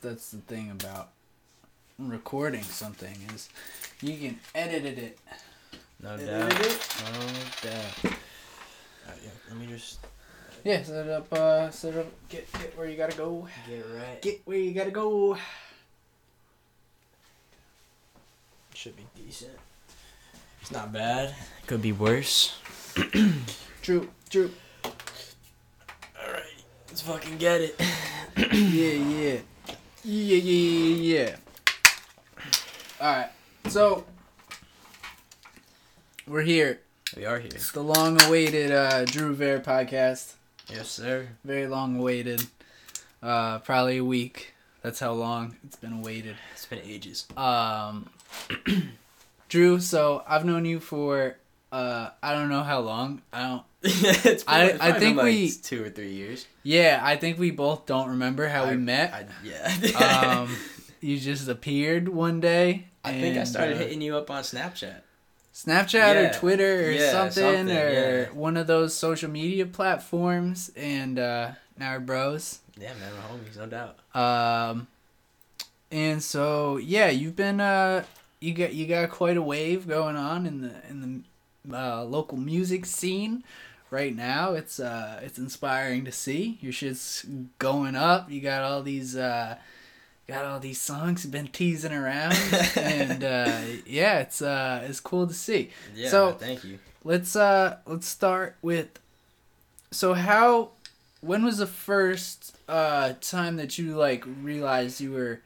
that's the thing about recording something is you can edit it. No Edit doubt. it. No doubt. Alright, yeah, let me just Yeah, set it up. Uh, set it up. Get get where you gotta go. get right. Get where you gotta go. Should be decent. It's not bad. Could be worse. True. True. Alright, let's fucking get it. yeah, yeah, yeah, yeah, yeah, yeah. All right, so we're here. we are here. It's the long-awaited uh, Drew Ver podcast. Yes, sir. Very long-awaited. Uh, probably a week. That's how long it's been awaited. It's been ages. Um, Drew. So I've known you for uh, I don't know how long. I don't. it's I- I think been, like, we- two or three years. Yeah, I think we both don't remember how I- we met. I, yeah. um, you just appeared one day. I think I started uh, hitting you up on Snapchat. Snapchat Yeah. or Twitter or Yeah, something, something, or yeah. one of those social media platforms, and uh, now we're bros. Yeah, man, we're homies, no doubt. Um, and so yeah, you've been uh, you got you got quite a wave going on in the in the uh, local music scene right now. It's uh, it's inspiring to see your shit's going up. You got all these uh. Got all these songs you've been teasing around, and uh, yeah, it's uh, it's cool to see. Yeah, So- thank you. let's uh let's start with so how when was the first uh time that you like realized you were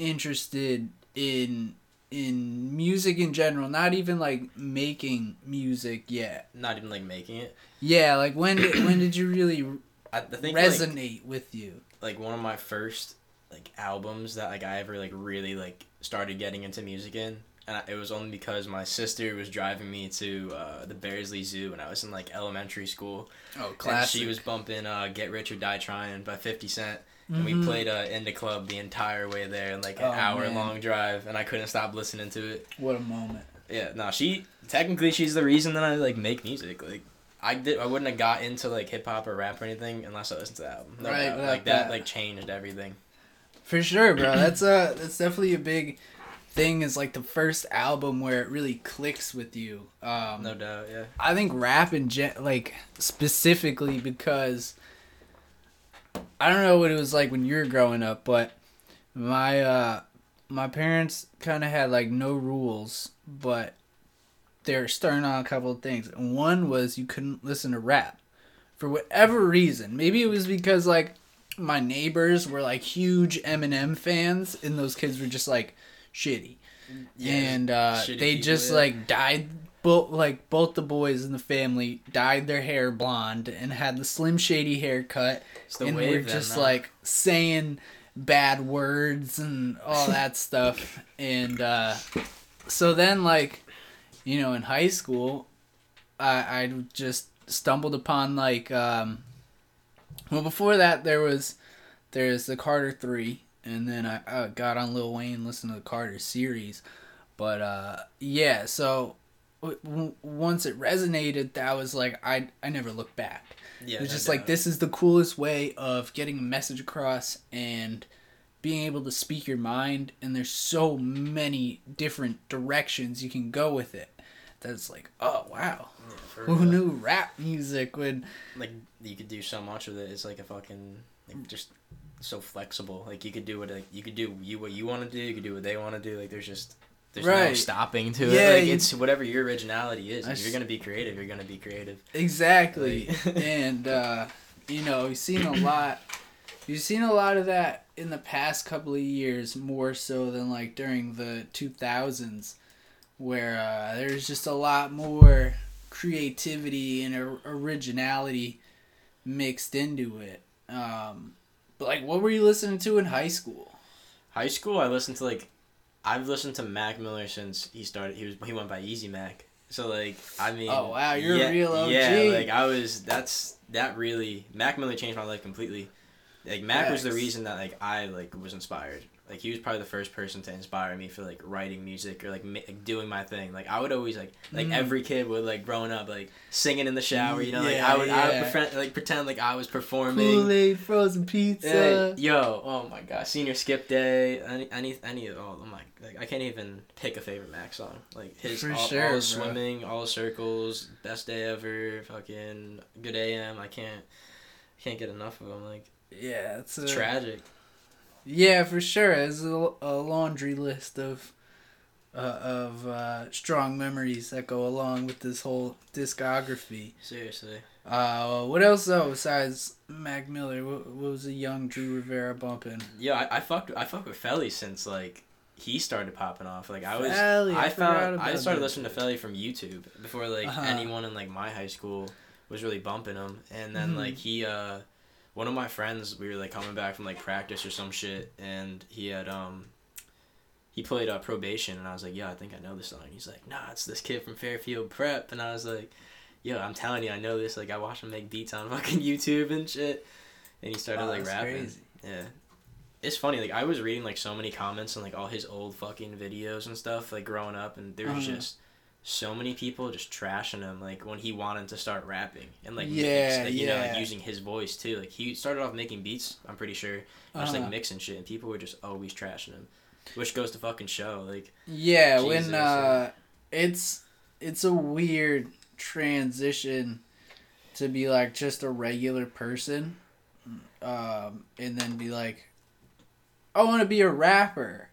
interested in in music in general not even like making music yet. Not even like making it. yeah like when did when did you really I, think like, resonate with you? like one of my first like albums that like I ever like really like started getting into music in, and I, it was only because my sister was driving me to uh, the Beardsley Zoo when I was in like elementary school, oh and she was bumping uh, "Get Rich or Die Trying" by Fifty Cent, and we Mhm. played uh, in the club the entire way there, in like an Oh, hour man. long drive, and I couldn't stop listening to it. what a moment Yeah, no, she technically she's the reason that I like make music. Like I did, I wouldn't have got into like hip hop or rap or anything unless I listened to that album. No Right, like that, that. like changed everything. For sure, bro. That's uh that's definitely a big thing is like the first album where it really clicks with you. Um No doubt, yeah. I think rap and gen- like specifically because I don't know what it was like when you were growing up, but my uh my parents kind of had like no rules, but they were starting on a couple of things. And one was you couldn't listen to rap for whatever reason. Maybe it was because like my neighbors were like huge Eminem fans, and those kids were just like shitty and uh, shitty they just yeah. like dyed both like both the boys in the family dyed their hair blonde and had the slim shady haircut the and we're just like saying bad words and all that stuff. And uh, so then like you know in high school I I just stumbled upon like um well before that there was there's the Carter 3 and then I, I got on Lil Wayne listened to the Carter series. But uh yeah so once it resonated that was like I I never looked back yeah, it was just like this is the coolest way of getting a message across and being able to speak your mind and there's so many different directions you can go with it that's like oh wow Yeah, who real. knew rap music would Like you could do so much with it. It's like a fucking like just so flexible. Like you could do what like, you could do you what you want to do. You could do what they want to do. Like there's just there's no stopping to Yeah, it. Like you- it's whatever your originality is. I If you're gonna be creative, you're gonna be creative. Exactly. Like- and uh, you know, you've seen a lot you've seen a lot of that in the past couple of years more so than like during the 2000s where uh, there's just a lot more creativity and or- originality mixed into it. Um, but like what were you listening to in high school? High school, I listened to like, I've listened to Mac Miller since he started. He was he went by Easy Mac. So like, I mean, Oh, wow, you're a yeah, real OG. Yeah, like I was. That's that really Mac Miller changed my life completely. Like Mac was the reason that like I like was inspired. Like he was probably the first person to inspire me for like writing music or like, ma- like doing my thing. Like I would always like like Mm. every kid would like growing up like singing in the shower. You know, like I would I would yeah. like pretend like I was performing. Kool Aid, frozen pizza. Yeah, yo, oh my god, senior skip day, any any any of oh my like I can't even pick a favorite Mac song. Like his For all, sure, all bro. swimming, all circles, best day ever, fucking good AM. I can't can't get enough of them. Like Yeah, it's a, it's tragic. Yeah, for sure. It's a, a laundry list of uh, of uh, strong memories that go along with this whole discography. Seriously. Uh, what else though besides Mac Miller? What, what was a young Drew Rivera bumping? Yeah, I, I fucked I fucked with Felly since like he started popping off. Like I was Felly, I I, found I started that. listening to Felly from YouTube before like Uh-huh. anyone in like my high school was really bumping him. And then Mhm. like he uh one of my friends we were like coming back from like practice or some shit and he had um he played uh, probation and I was like, Yeah, I think I know this song. He's like, Nah, it's this kid from Fairfield Prep and I was like, Yo, I'm telling you, I know this. Like I watch him make beats on fucking YouTube and shit. And he started Oh, like rapping. crazy. Yeah. It's funny, like I was reading like so many comments on like all his old fucking videos and stuff, like growing up and there was Uh-huh. just so many people just trashing him like when he wanted to start rapping and like Yeah, mix, like, you know, like using his voice too. Like he started off making beats, I'm pretty sure. and Just Uh-huh. like mixing shit and people were just always trashing him. Which goes to fucking show. Like Yeah, Jesus, when uh, it's it's a weird transition to be like just a regular person, um, and then be like, I want to be a rapper,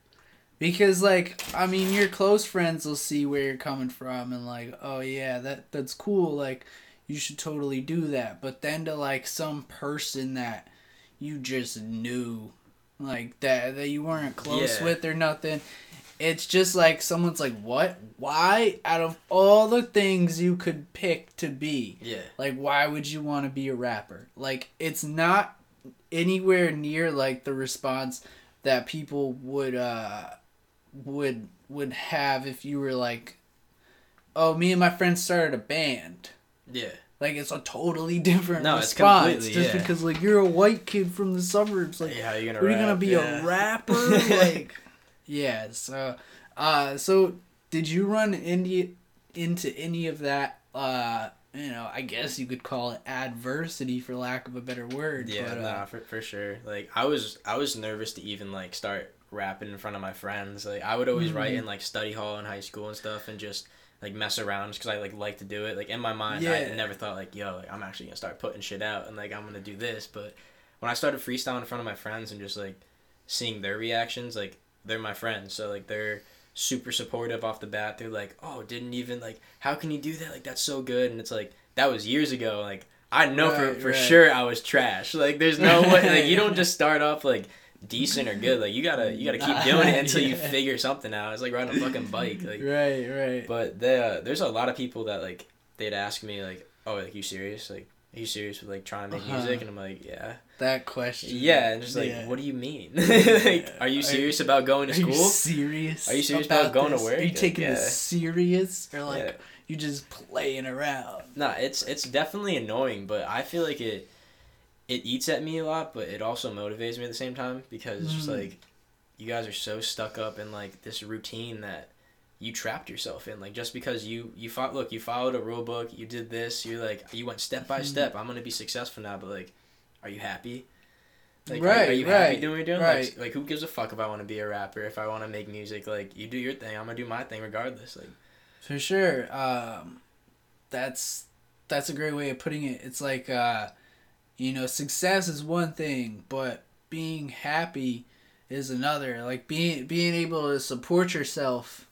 because like I mean your close friends will see where you're coming from and like, oh yeah, that that's cool, like you should totally do that. But then to like some person that you just knew, like that that you weren't close Yeah. with or nothing it's just like someone's like, "What? Why? Out of all the things you could pick to be, yeah. like, why would you want to be a rapper? Like, it's not anywhere near like the response that people would uh would would have if you were like, "Oh, me and my friends started a band." Yeah. Like, it's a totally different No, it's completely, just yeah. because like you're a white kid from the suburbs, like. yeah, how are you gonna Are you gonna be Yeah. a rapper? like, yeah. So, uh, so did you run into into any of that? Uh, you know, I guess you could call it adversity for lack of a better word. Yeah, but, uh, nah, for, for sure. Like I was I was nervous to even like start rapping in front of my friends. Like I would always write Mhm. in like study hall in high school and stuff and just like mess around because I like like to do it. Like in my mind, Yeah. I never thought like yo, like I'm actually gonna start putting shit out and like I'm gonna do this. But when I started freestyling in front of my friends and just like seeing their reactions, like they're my friends, so like they're super supportive off the bat. They're like, oh, didn't even like, how can you do that? Like that's so good. And it's like that was years ago. Like I know for for right. sure I was trash. Like there's no way. Like you don't just start off like decent or good. Like you gotta you gotta keep doing it until you figure something out. It's like riding a fucking bike. Like right, right. but the, uh, there's a lot of people that like they'd ask me like, oh, like you serious? Like are you serious with like trying to make Uh-huh. music? And I'm like, yeah, that question. yeah. And just like, Yeah. what do you mean? like, are you Are- serious about going to Are you school? serious? Are you serious about going to this? work? Are you taking Yeah. this serious or like Yeah. you just playing around? No, it's it's definitely annoying, but I feel like it it eats at me a lot, but it also motivates me at the same time because it's just Mm. like you guys are so stuck up in like this routine that you trapped yourself in. Like just because you you fought, look, you followed a rule book, you did this, you're like you went step by Mhm. step. I'm gonna be successful now, but like, are you happy? Like, Right, are, you happy right, doing what you're doing? right. Like, like, who gives a fuck if I want to be a rapper? If I want to make music, like, you do your thing. I'm gonna do my thing regardless. Like, For sure. Um, that's that's a great way of putting it. It's like uh, you know, success is one thing, but being happy is another. Like being being able to support yourself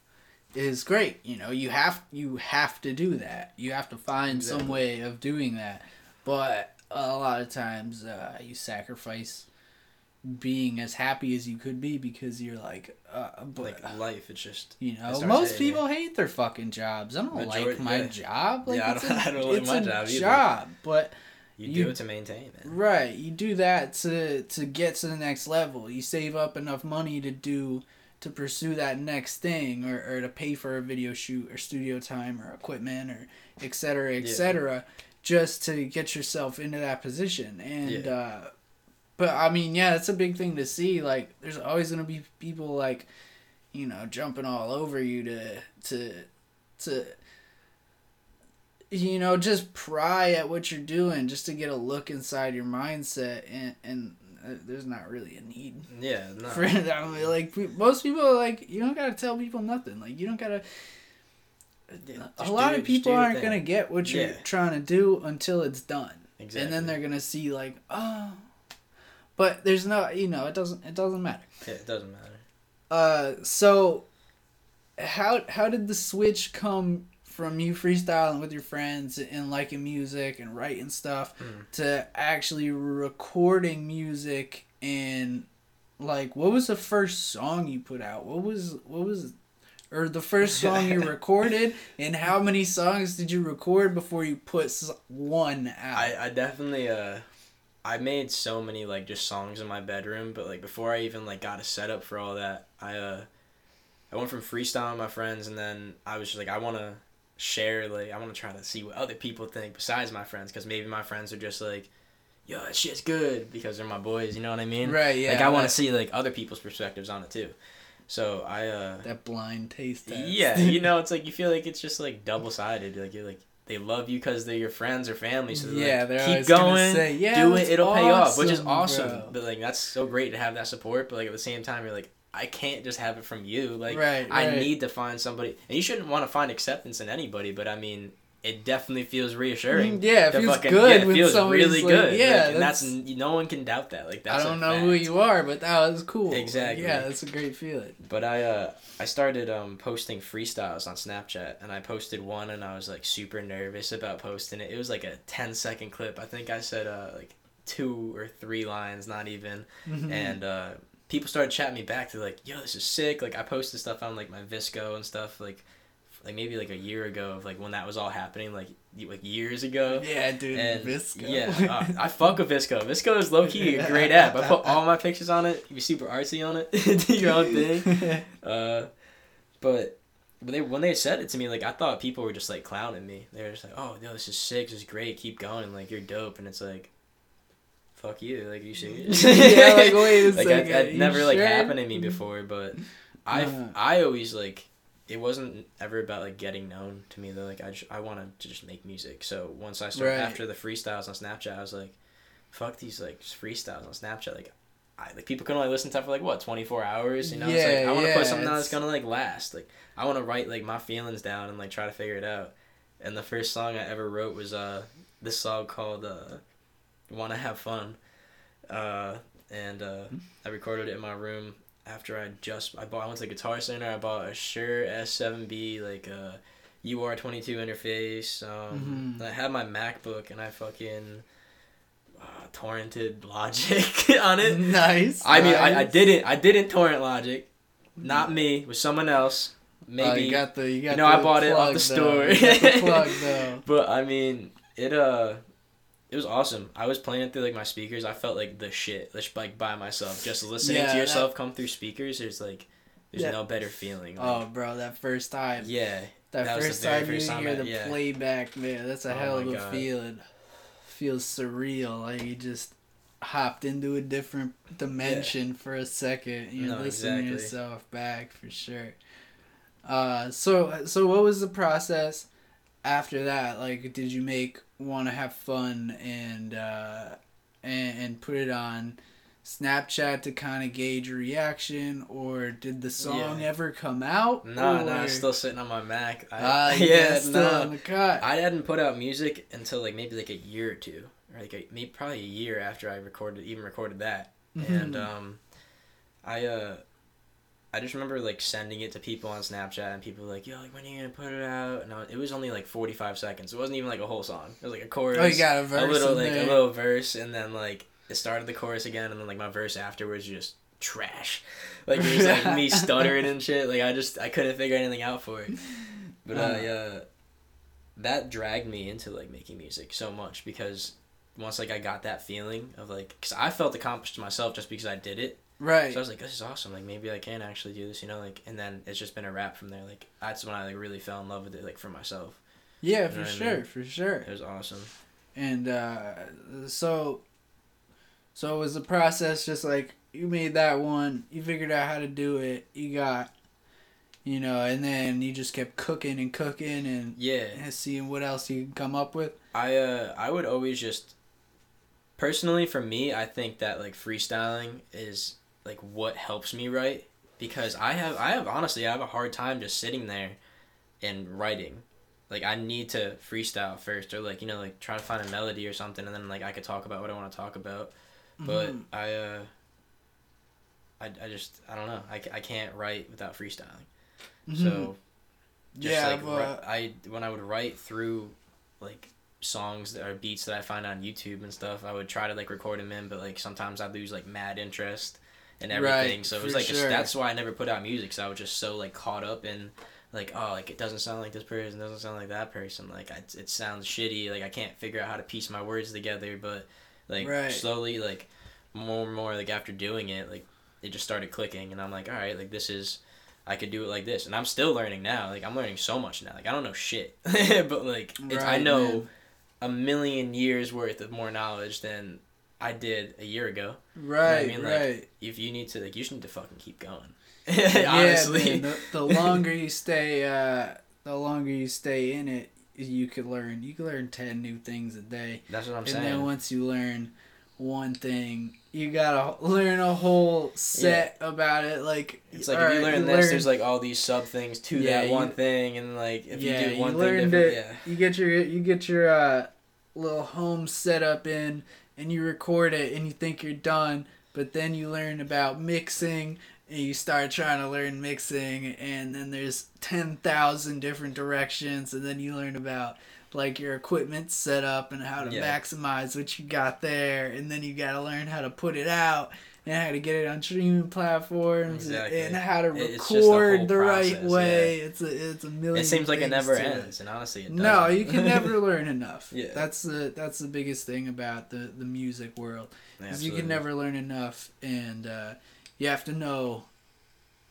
is great. You know, you have you have to do that. You have to find some way of doing that. But a lot of times uh, you sacrifice being as happy as you could be because you're like uh, but like life, it's just you know, most people hate their fucking jobs. I don't like my yeah. job. Like, Yeah, I don't- a- I don't like my job either. job, but you, You- do it to maintain it. right, you do that to to get to the next level. You save up enough money to do to pursue that next thing, or, or to pay for a video shoot, or studio time, or equipment, or et cetera, et Yeah. cetera, just to get yourself into that position. And Yeah. uh, but I mean, yeah, it's a big thing to see. Like, there's always gonna be people like, you know, jumping all over you to to to you know just pry at what you're doing just to get a look inside your mindset and and uh, there's not really a need Yeah, no. for that. I mean, like most people are like you don't gotta tell people nothing like you don't gotta Yeah, a lot of people aren't gonna get what you're Yeah. trying to do until it's done Exactly. and then they're gonna see like oh but there's no you know it doesn't it doesn't matter Yeah, it doesn't matter. uh so how how did the switch come from you freestyling with your friends and liking music and writing stuff Mm. to actually recording music and like what was the first song you put out? What was what was or the first song you recorded? And how many songs did you record before you put one out? I, I definitely uh I made so many like just songs in my bedroom, but like before I even like got a setup for all that, I uh I went from freestyling with my friends and then I was just like I want to share like I want to try to see what other people think besides my friends cuz maybe my friends are just like yo that shit's good because they're my boys, you know what I mean? right yeah like I want to see like other people's perspectives on it too. So I uh that blind taste test. yeah, you know, it's like you feel like it's just like double sided. Like you're like they love you because they're your friends or family. So they're yeah, like, they're keep gonna say, yeah, do it, it'll pay off, which is awesome, awesome. bro." But like that's so great to have that support. But like at the same time, you're like, I can't just have it from you. Like right, I right. need to find somebody, and you shouldn't want to find acceptance in anybody. But I mean, it definitely feels reassuring. Mm, Yeah, it feels fucking- good yeah, it feels really like, good. Yeah, like, and that's, that's, no one can doubt that. Like that's I don't know who you are, but that was cool. Exactly. Yeah, that's a great feeling. But I uh I started um posting freestyles on Snapchat and I posted one and I was like super nervous about posting it. It was like a 10 second clip. I think I said uh like two or three lines, not even. Mhm. And uh people started chatting me back to like, "Yo, this is sick." Like I posted stuff on like my VSCO and stuff like like maybe like a year ago of like when that was all happening like like years ago. yeah, dude, And VSCO. yeah, uh, I fuck with VSCO. VSCO is low key a great app. I put all my pictures on it. You be super artsy on it. Do your own thing. Uh, but when they when they said it to me, like I thought people were just like clowning me. They were just like, "Oh, no, this is sick. This is great. Keep going. Like you're dope." And it's like, "Fuck you. Like you serious?" yeah, like wait a like second. that, never like happened to me before. But I Uh. I always like it wasn't ever about like getting known to me though. Like I just, I wanted to just make music. So once I started Right. after the freestyles on Snapchat, I was like, "Fuck these like freestyles on Snapchat." Like. I, like people can only listen to that for like what 24 hours you know it's like Yeah, i want to yeah, put something that's gonna like last like i want to write like my feelings down and like try to figure it out and the first song i ever wrote was uh this song called uh want to have fun uh and uh i recorded it in my room after i just i bought i went to the guitar center i bought a shure SM7B like a ur22 interface um Mhm. i had my macbook and i fucking uh, torrented logic on it nice. I mean, I, I didn't. I didn't torrent Logic. Not me. It was someone else. Oh, Maybe. you got the you got. know, I bought it off the though. store. You the plug though. but I mean, it uh, it was awesome. I was playing it through like my speakers. I felt like the shit. Just like by myself, just listening Yeah, to that- yourself come through speakers. There's like, there's Yeah. no better feeling. Oh, bro, that first time. yeah. That, that first time first you time hear the yeah. playback, man, that's a Oh hell of a God. feeling. Feels surreal, like you just hopped into a different dimension for a second. You're No, listening exactly. yourself back for sure. Uh, so so what was the process after that? Like, did you make want to have fun and uh, and and put it on? Snapchat to kind of gauge your reaction, or did the song Yeah. ever come out? No, no, or- it's still sitting on my Mac. I, Ah, yeah, no. in the cut. I hadn't put out music until like maybe like a year or two, or like a, maybe probably a year after I recorded even recorded that. And Mhm. um, I uh, I just remember like sending it to people on Snapchat, and people were like, "Yo, like when are you gonna put it out?" And I, it was only like forty five seconds. It wasn't even like a whole song. It was like a chorus, oh, you got a verse a little like there. a little verse, and then like it started the chorus again, and then like my verse afterwards just trash. Like it was like me stuttering and shit. Like I just I couldn't figure anything out for it. But uh, Uh. yeah, that dragged me into like making music so much because once like I got that feeling of like, cause I felt accomplished to myself just because I did it. Right. So I was like, this is awesome. Like maybe I can actually do this, you know. Like and then it's just been a wrap from there. Like that's when I like really fell in love with it, like for myself. yeah, know for what I sure, mean? for sure. It was awesome. And uh, so, So it was a process, just like you made that one, you figured out how to do it, you got, you know, and then you just kept cooking and cooking and Yeah. and seeing what else you can come up with. I uh I would always just personally for me I think that like freestyling is like what helps me write because I have I have honestly I have a hard time just sitting there and writing. Like I need to freestyle first or like you know like try to find a melody or something and then like I could talk about what I want to talk about. But Mhm. I uh I, I just I don't know. I, I can't write without freestyling. Mhm. So just yeah, like but I when I would write through like songs that are beats that I find on YouTube and stuff, I would try to like record them in, but like sometimes I'd lose like mad interest and Right, everything. so it was like sure. that's why I never put out music. So I was just so like caught up in like oh like it doesn't sound like this person doesn't sound like that person like I, it sounds shitty like I can't figure out how to piece my words together but like Right. slowly like more and more like after doing it like it just started clicking and I'm like all right like this is I could do it like this and I'm still learning now like I'm learning so much now like I don't know shit but like it's, I know man. a million years worth of more knowledge than I did a year ago right, mean? Like, right. if you need to like you just need to fucking keep going yeah, honestly the, the longer you stay, uh, the longer you stay in it, you could learn. You could learn ten new things a day, that's what I'm and saying then once you learn one thing, you gotta learn a whole set about it. Like It's like if you learn this, there's like all these sub things to Yeah, that you- one thing, and like if yeah, you do one thing learned different, it. yeah, You get your you get your uh, little home setup in, and you record it, and you think you're done, but then you learn about mixing, and you start trying to learn mixing, and then there's ten thousand different directions, and then you learn about like your equipment setup and how to Yeah. maximize what you got there, and then you got to learn how to put it out. And how to get it on streaming platforms Exactly. and how to It- it's just a record the right process, way. It's a it's a million. it seems like it never to it. ends, and honestly, it No, you can never learn enough. Yeah. That's the that's the biggest thing about the the music world. Yeah, Is you can never learn enough, and uh, you have to know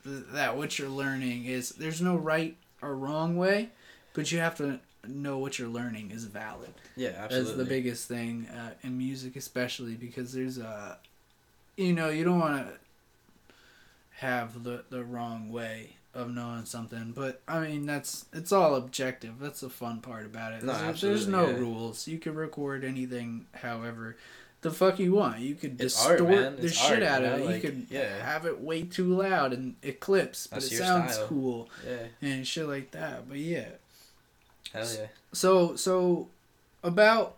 th- that what you're learning is there's no right or wrong way, but you have to know what you're learning is valid. Yeah, absolutely. That's the biggest thing uh, in music, especially because there's a, you know, you don't want to have the the wrong way of knowing something, but I mean that's it's all objective. That's the fun part about it. No, There's- there's no yeah. rules. You can record anything, however. The fuck you want. You could It's distort art, the shit art, out you of it. like, you could yeah. have it way too loud and it clips, but That's it sounds style. cool Yeah, and shit like that. But yeah, hell yeah. so so about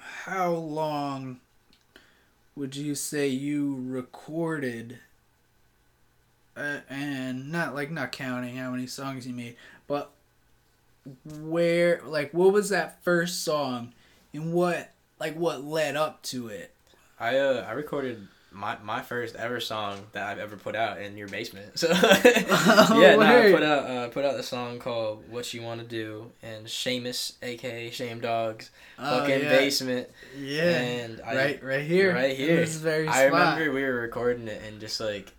how long would you say you recorded uh, and not like not counting how many songs you made, but where like what was that first song and what like what led up to it? I uh I recorded my my first ever song that I've ever put out in your basement. So Oh, yeah, no, I put out uh, put out the song called "What You Want to Do" and Seamus, aka Shame Dogs, Oh, fucking yeah. basement, Yeah. and I right right here. right here. This is very I spot. remember we were recording it and just like,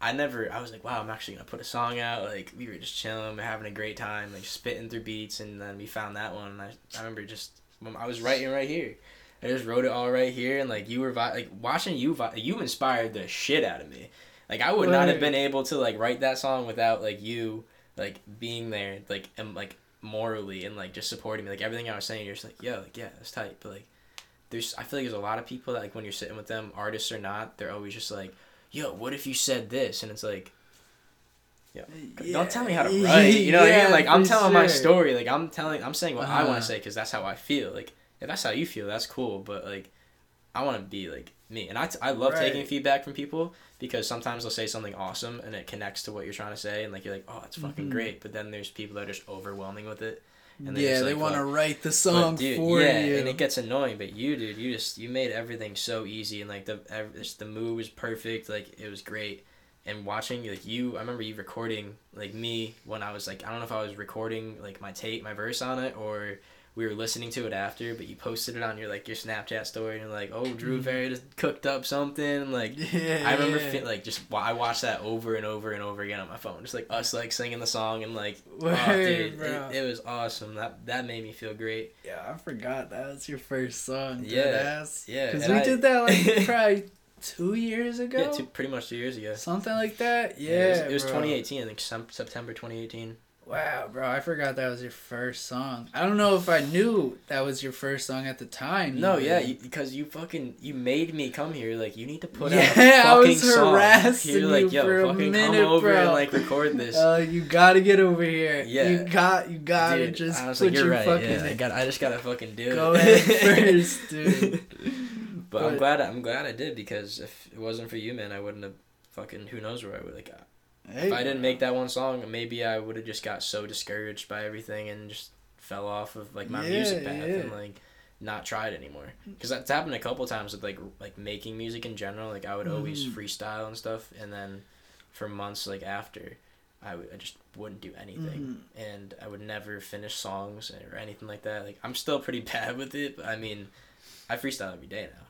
I never, I was like, wow, I'm actually gonna put a song out. Like we were just chilling, having a great time, like spitting through beats, and then we found that one. And I, I remember just, I was writing right here. I just wrote it all right here, and like you were vi- like watching you, vi- you inspired the shit out of me. Like I would not have been able to like write that song without like you, like being there, like and like morally and like just supporting me. Like everything I was saying, you're just like, yo, like yeah, that's tight. But like, there's I feel like there's a lot of people that like when you're sitting with them, artists or not, they're always just like, yo, what if you said this? And it's like, Yeah. don't tell me how to write. You know what I mean? Like I'm for telling my story. Like I'm telling, I'm saying what I want Uh-huh. to say because that's how I feel. Like if that's how you feel, that's cool. But like, I want to be like me, and I, t- I love taking feedback from people because sometimes they'll say something awesome and it connects to what you're trying to say, and like you're like, oh, it's fucking Mhm. great. But then there's people that are just overwhelming with it. And yeah, they like, want to fuck. write the song dude, for yeah, you. and it gets annoying. But you, dude, you just you made everything so easy, and like the ev- just the move was perfect. Like it was great. And watching like you, I remember you recording like me when I was like I don't know if I was recording like my tape, my verse on it, or we were listening to it after, but you posted it on your like your Snapchat story and you're like, oh, Drew Mhm. Ferry just cooked up something. Like Yeah. I remember fe- like just I watched that over and over and over again on my phone, just like us like singing the song and like oh, dude, bro. it, it was awesome. That that made me feel great. Yeah, I forgot that was your first song. Yeah, yeah, Because we I- did that like probably two years ago. Yeah, two, pretty much two years ago. Something like that. Yeah. it was, it was bro. 2018. I think some, September 2018. Wow, bro, I forgot that was your first song. I don't know if I knew that was your first song at the time. No, even. yeah, you, because you fucking you made me come here. Like you need to put Yeah, out a I fucking was song. harassing You're like, yo, for a fucking minute, come over and like record this. Uh, you gotta get over here. Yeah. You got, you gotta dude, just I was put like, you're your right. fucking. Yeah, I got. I just gotta fucking do Go it. ahead first, dude. but, I'm glad. I'm glad I did because if it wasn't for you, man, I wouldn't have fucking. Who knows where I would have got. Hey, If I didn't make that one song, maybe I would have just got so discouraged by everything and just fell off of like my music path yeah. and like not tried anymore. Because that's happened a couple times with like like making music in general. Like I would always Mhm. freestyle and stuff, and then for months like after, I I just wouldn't do anything, Mhm. and I would never finish songs or anything like that. Like I'm still pretty bad with it, but I mean, I freestyle every day now.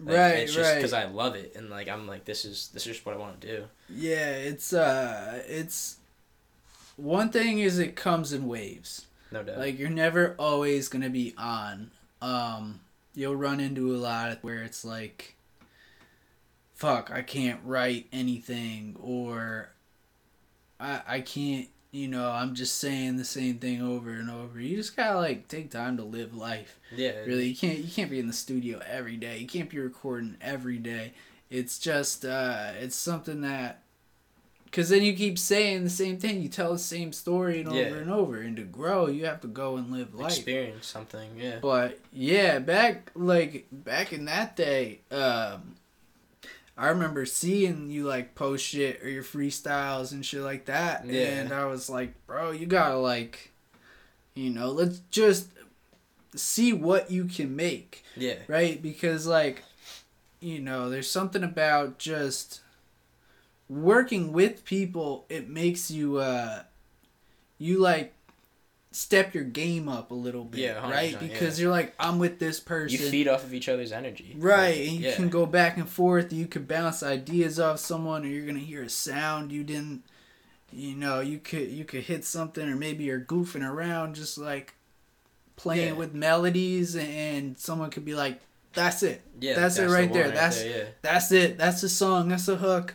Like, right, It's just right. because I love it, and like I'm like this is this is just what I want to do. Yeah, it's uh, it's one thing is it comes in waves. No doubt. Like you're never always gonna be on. Um, you'll run into a lot where it's like, fuck, I can't write anything, or I I can't. You know, I'm just saying the same thing over and over. You just gotta like take time to live life. yeah. Really, you can't you can't be in the studio every day. You can't be recording every day. It's just uh, it's something that. Cause then you keep saying the same thing. You tell the same story and over Yeah. and over. And to grow, you have to go and live life. experience something. Yeah. But yeah, back like back in that day, um, I remember seeing you like post shit or your freestyles and shit like that, Yeah. and I was like, bro, you gotta like, you know, let's just see what you can make, Yeah. right? Because like, you know, there's something about just working with people. It makes you uh, you like step your game up a little bit, Yeah, right? Because you're like, I'm with this person. You feed off of each other's energy. Right, Like, and you yeah. can go back and forth. You can bounce ideas off someone, or you're gonna hear a sound you didn't. You know, you could you could hit something, or maybe you're goofing around, just like playing Yeah. with melodies, and someone could be like, "That's it, Yeah, that's it the right one there. That's- yeah. that's it, that's the song, that's the hook,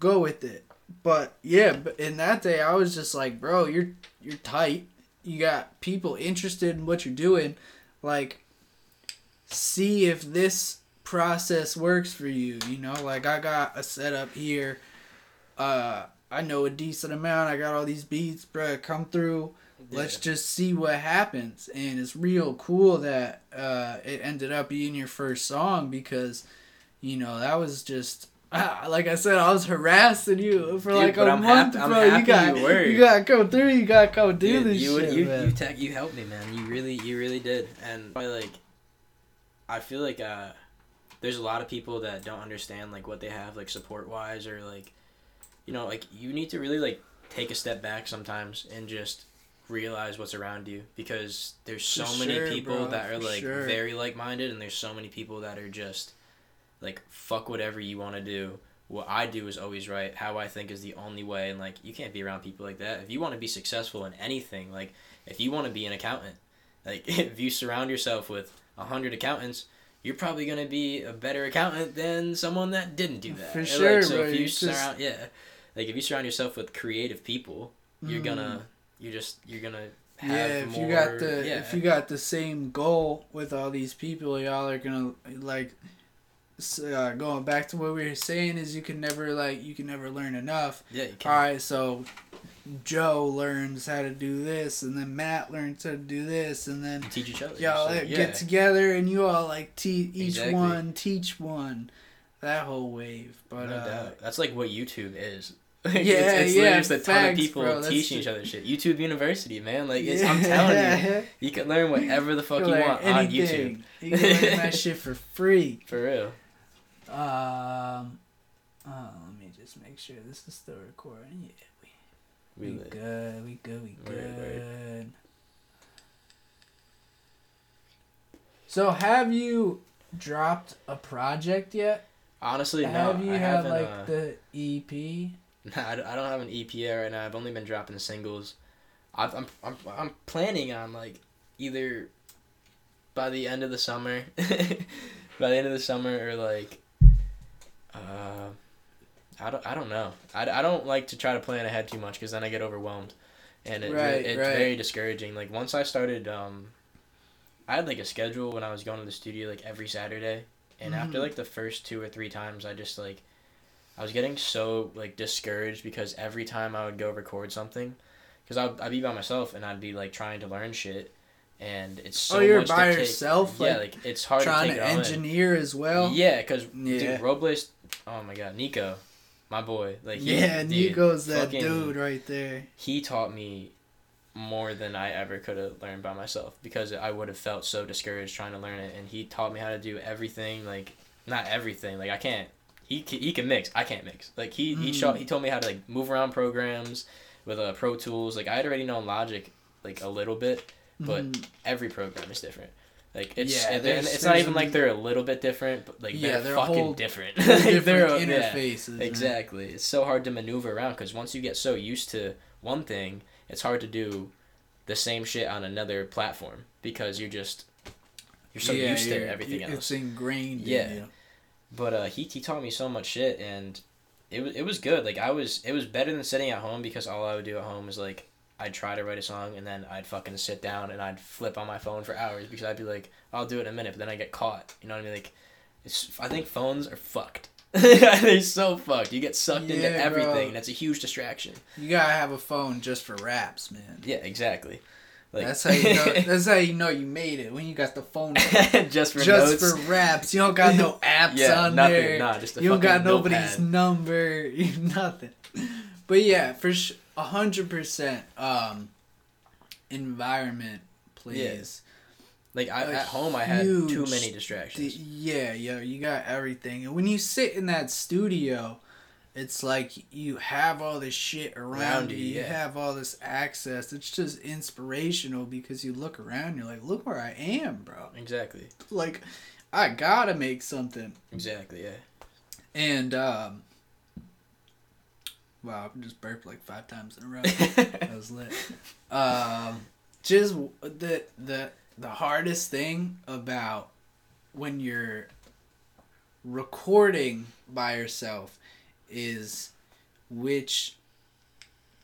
go with it." But yeah, but in that day, I was just like, "Bro, you're you're tight. You got people interested in what you're doing, like." see if this process works for you. You know, like I got a setup here. Uh, I know a decent amount. I got all these beats, bruh. Come through. Let's just see what happens. And it's real cool that uh, it ended up being your first song because, you know, that was just. Ah, Like I said, I was harassing you for Dude, like a I'm month, hap- I'm bro. you got you you got to come through. You got to come do Dude, this you shit, you man. you tech you helped me, man. You really you really did. And I like I feel like uh there's a lot of people that don't understand like what they have like support wise or like you know, like you need to really like take a step back sometimes and just realize what's around you because there's so For many sure, people bro, that are like sure. very like minded and there's so many people that are just like fuck whatever you want to do what I do is always right. How I think is the only way, and like you can't be around people like that. If you want to be successful in anything, like if you want to be an accountant, like if you surround yourself with a hundred accountants, you're probably gonna be a better accountant than someone that didn't do that. For sure, Like, so bro, if you just- surround, yeah, like if you surround yourself with creative people, you're Mm. gonna, you're just, you're gonna have yeah, if more. you got the yeah. if you got the same goal with all these people, y'all are gonna like. Uh, going back to what we were saying is you can never like you can never learn enough. yeah, you can. right, so Joe learns how to do this, and then Matt learns how to do this, and then teach each other. y'all So, like, yeah. get together and you all like teach each Exactly. one teach one. That whole wave, but no uh, doubt. That's like what YouTube is. Like, Yeah, it's, it's yeah, literally just a ton of people bro, teaching each other shit. YouTube University, man. Like it's, I'm telling you, you can learn whatever the fuck you learn want on YouTube. You can learn that shit for free. For real. Um, oh, let me just make sure this is still recording. Yeah, we, We we good. We good. We good. So have you dropped a project yet? Honestly, have no. you I had like uh, the EP? Nah, I don't have an EP yet right now. I've only been dropping singles. I've, I'm I'm I'm planning on like either by the end of the summer, by the end of the summer or like, uh, I don't I don't know. I, I don't like to try to plan ahead too much because then I get overwhelmed, and it, Right, it's right. very discouraging. Like once I started, um, I had like a schedule when I was going to the studio like every Saturday, and after Mhm. like the first two or three times, I just like I was getting so like discouraged because every time I would go record something, because I'd, I'd be by myself and I'd be like trying to learn shit, and it's so oh, you're by to take- yourself, yeah, like, like it's hard trying to to take it all in. engineer as well. Yeah, because Yeah. dude, Robles, oh my god, Nico, my boy, like he- yeah, dude, Nico's that fucking- dude right there. He taught me more than I ever could have learned by myself because I would have felt so discouraged trying to learn it, and he taught me how to do everything. Like not everything, like I can't. He can, he can mix. I can't mix. Like he he Mm. showed he told me how to like move around programs with uh, Pro Tools. Like I had already known Logic like a little bit, but Mhm. every program is different. Like it's Yeah, and, and there's- it's not even like they're a little bit different, but like Yeah, they're, they're fucking different. They're Like, different they're- yeah. interfaces. man. Exactly. It's so hard to maneuver around because once you get so used to one thing, it's hard to do the same shit on another platform because you're just you're so Yeah, used to you're- everything It's else. ingrained Yeah. in. But uh, he he taught me so much shit and it was it was good. Like I was it was better than sitting at home because all I would do at home is like I'd try to write a song and then I'd fucking sit down and I'd flip on my phone for hours because I'd be like I'll do it in a minute but then I get caught. You know what I mean? Like it's I think phones are fucked. They're so fucked. You get sucked into Yeah, bro. everything and it's a huge distraction. You gotta have a phone just for raps, man. Yeah, exactly. Like that's how you know. That's how you know you made it when you got the phone just for just notes. for raps. You don't got no apps yeah, on nothing. there. Nah, just you don't got nobody's notepad. number. Nothing. But yeah, for sh- a hundred percent. Um, environment plays. Like I, at home, I had too many distractions. yeah, yeah, you got everything. And when you sit in that studio, it's like you have all this shit around, you, You yeah. have all this access. It's just inspirational because you look around, you're like, look where I am, bro. Exactly. Like, I gotta make something. Exactly. Yeah. And um, wow, I just burped like five times in a row. that was lit. Um, just the the the hardest thing about when you're recording by yourself is which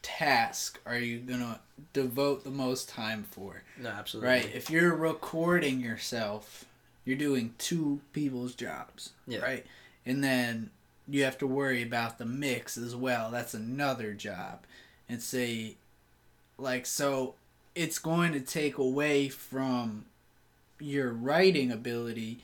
task are you gonna devote the most time for no, absolutely. right if you're recording yourself you're doing two people's jobs Yeah. right and then you have to worry about the mix as well. That's another job. And say like so it's going to take away from your writing ability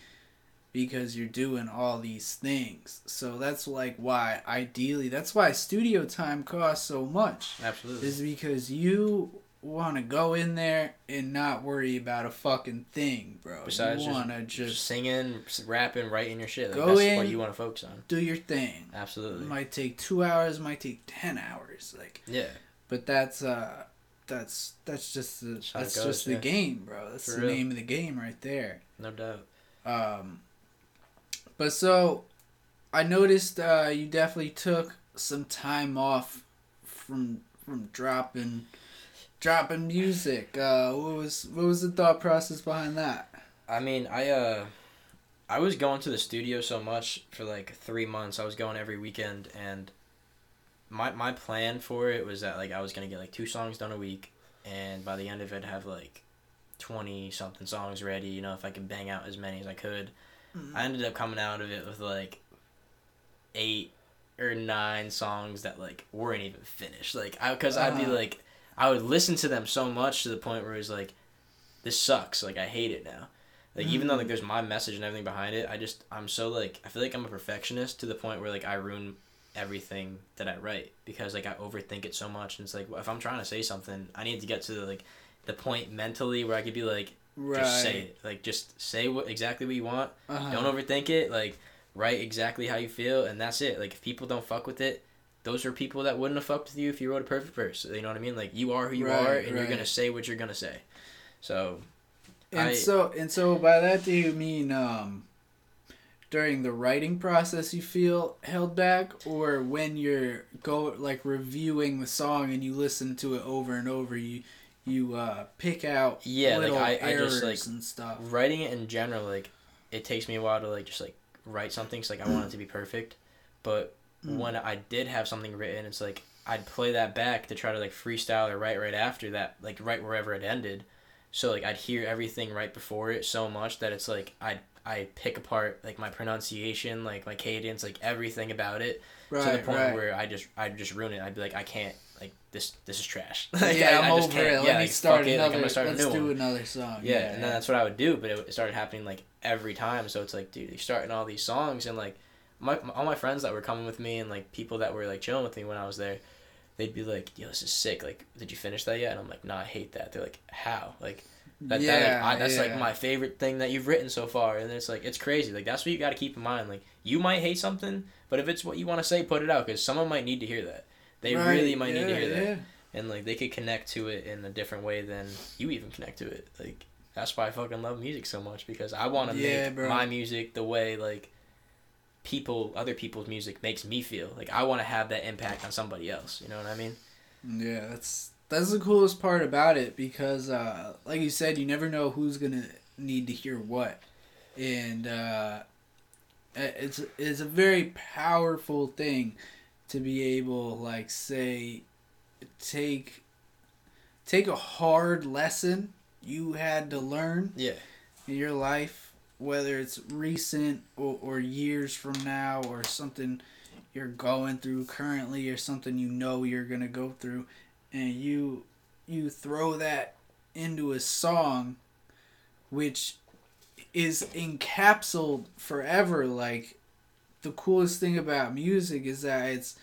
because you're doing all these things. So that's like why ideally that's why studio time costs so much. Absolutely. is because you want to go in there and not worry about a fucking thing, bro. Besides you just- want to just just singing, rapping, writing your shit. Like, Go that's in. what you want to focus on. do your thing. Absolutely. It might take two hours, might take ten hours, like. Yeah. But that's uh, that's that's just the That's that's goes, just the yeah. game, bro. That's For the real. name of the game right there. No doubt. Um, but so, I noticed uh, you definitely took some time off from from dropping dropping music. Uh, what was what was the thought process behind that? I mean, I uh, I was going to the studio so much for like three months. I was going every weekend, and my my plan for it was that like I was gonna get like two songs done a week, and by the end of it, have like twenty something songs ready. You know, if I could bang out as many as I could. I ended up coming out of it with like eight or nine songs that like weren't even finished. Like I, cause I'd be Uh-huh. like, I would listen to them so much to the point where it was like, this sucks. Like I hate it now. Like even though like there's my message and everything behind it, I just I'm so like I feel like I'm a perfectionist to the point where like I ruin everything that I write because like I overthink it so much and it's like if I'm trying to say something, I need to get to the like the point mentally where I could be like right. just say it. Like just say what exactly what you want Uh-huh. don't overthink it. Like write exactly how you feel, and that's it. Like if people don't fuck with it, those are people that wouldn't have fucked with you if you wrote a perfect verse. You know what I mean? Like you are who you Right, are, and you're gonna say what you're gonna say. So And I- so and so by that do you mean um during the writing process you feel held back or when you're go like reviewing the song and you listen to it over and over you you uh pick out Yeah, like, I- I just, like, and stuff. writing it in general like it takes me a while to like just like write something 'cause, like i want it to be perfect but Mm. when i did have something written it's like i'd play that back to try to like freestyle or write right after that like right wherever it ended so like i'd hear everything right before it so much that it's like i i pick apart like my pronunciation like my cadence like everything about it Right, to the point right. where i just i'd just ruin it i'd be like i can't like this this is trash like, yeah, I, I'm I just over it. yeah, Let me like, start it, like, another. I'm gonna start let's new do one. another song. Yeah, and then that's what I would do, but it started happening like every time. So it's like, dude, you're starting all these songs, and like, my, my all my friends that were coming with me, and like people that were like chilling with me when I was there, they'd be like, "Yo, this is sick. Like, did you finish that yet?" And I'm like, "No, I hate that." They're like, "How?" Like, that, yeah, that like, I, that's yeah. like my favorite thing that you've written so far, and it's like it's crazy. Like that's what you got to keep in mind. Like you might hate something, but if it's what you want to say, put it out because someone might need to hear that. They Right, really might need to yeah, hear that and like they could connect to it in a different way than you even connect to it. Like that's why I fucking love music so much because I want to Yeah, make bro. my music the way like people other people's music makes me feel. Like I want to have that impact on somebody else. You know what I mean? Yeah, that's that's the coolest part about it because, uh, like you said, you never know who's gonna need to hear what, and uh, it's it's a very powerful thing to be able, like, say, take take a hard lesson you had to learn Yeah. in your life, whether it's recent or, or years from now or something you're going through currently or something you know you're gonna go through, and you you throw that into a song, which is encapsulated forever. Like the coolest thing about music is that it's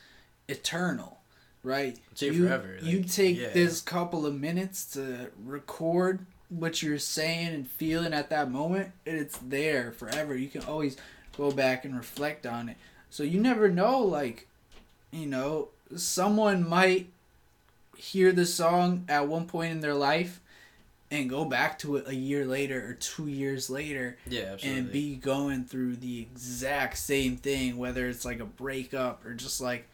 eternal, right? It's you, forever, you take yeah. this couple of minutes to record what you're saying and feeling at that moment, and it's there forever. You can always go back and reflect on it. So you never know, like, you know, someone might hear the song at one point in their life and go back to it a year later or two years later Yeah, absolutely. and be going through the exact same thing, whether it's like a breakup or just like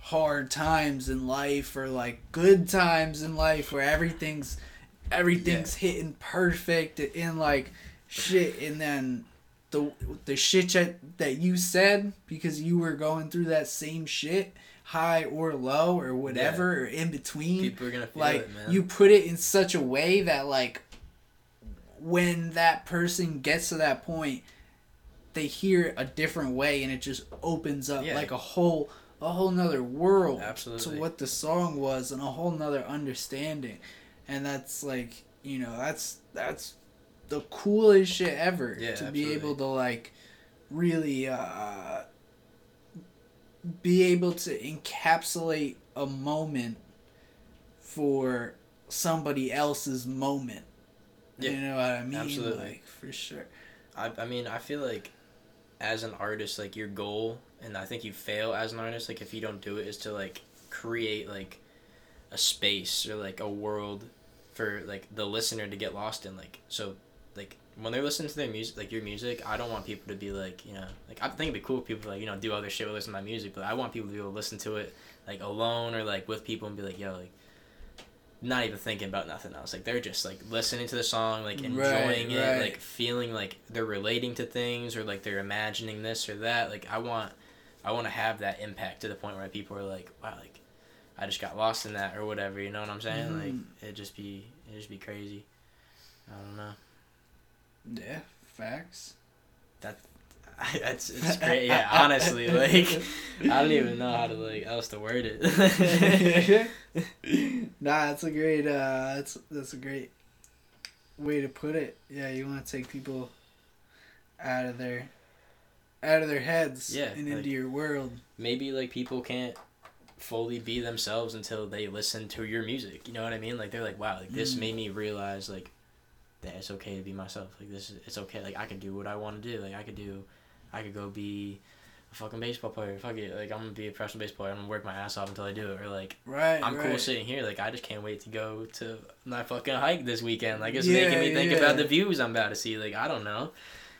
hard times in life or like good times in life where everything's everything's hitting perfect and like shit and then the the shit that, that you said because you were going through that same shit high or low or whatever or in between people are gonna feel like it, man. you put it in such a way that like when that person gets to that point they hear it a different way and it just opens up Yeah. like a whole a whole nother world Absolutely. to what the song was and a whole nother understanding and that's like you know that's that's the coolest shit ever Yeah, to be able to like really uh be able to encapsulate a moment for somebody else's moment. Yeah, you know what I mean? absolutely. Like for sure. I, I mean, I feel like as an artist, like your goal, and I think you fail as an artist, like if you don't do it, is to like create like a space or like a world for like the listener to get lost in. Like so, like when they're listening to their music, like your music, I don't want people to be like you know, like I think it'd be cool if people like you know do other shit with listen to my music, but I want people to be able to listen to it like alone or like with people and be like yo like. Not even thinking about nothing else. Like they're just like listening to the song, like enjoying Right, it, right. like feeling like they're relating to things or like they're imagining this or that like i want i want to have that impact to the point where people are like wow like i just got lost in that or whatever you know what i'm saying Mhm. like it'd just be it'd just be crazy i don't know Yeah, facts. That that's it's great yeah honestly like i don't even know how to like else to word it nah, that's a great uh that's that's a great way to put it. Yeah, you want to take people out of their out of their heads Yeah, and like- into your world. maybe like people can't fully be themselves until they listen to your music. You know what I mean? Like they're like, wow, like this Mm. made me realize like that it's okay to be myself. Like this is it's okay. Like I can do what I want to do. Like I could do I could go be a fucking baseball player. Fuck it, like I'm gonna be a professional baseball player. I'm gonna work my ass off until I do it. Or like Right. I'm right. cool sitting here. Like I just can't wait to go to my fucking hike this weekend. Like it's Yeah, making me think yeah. about the views I'm about to see. Like I don't know,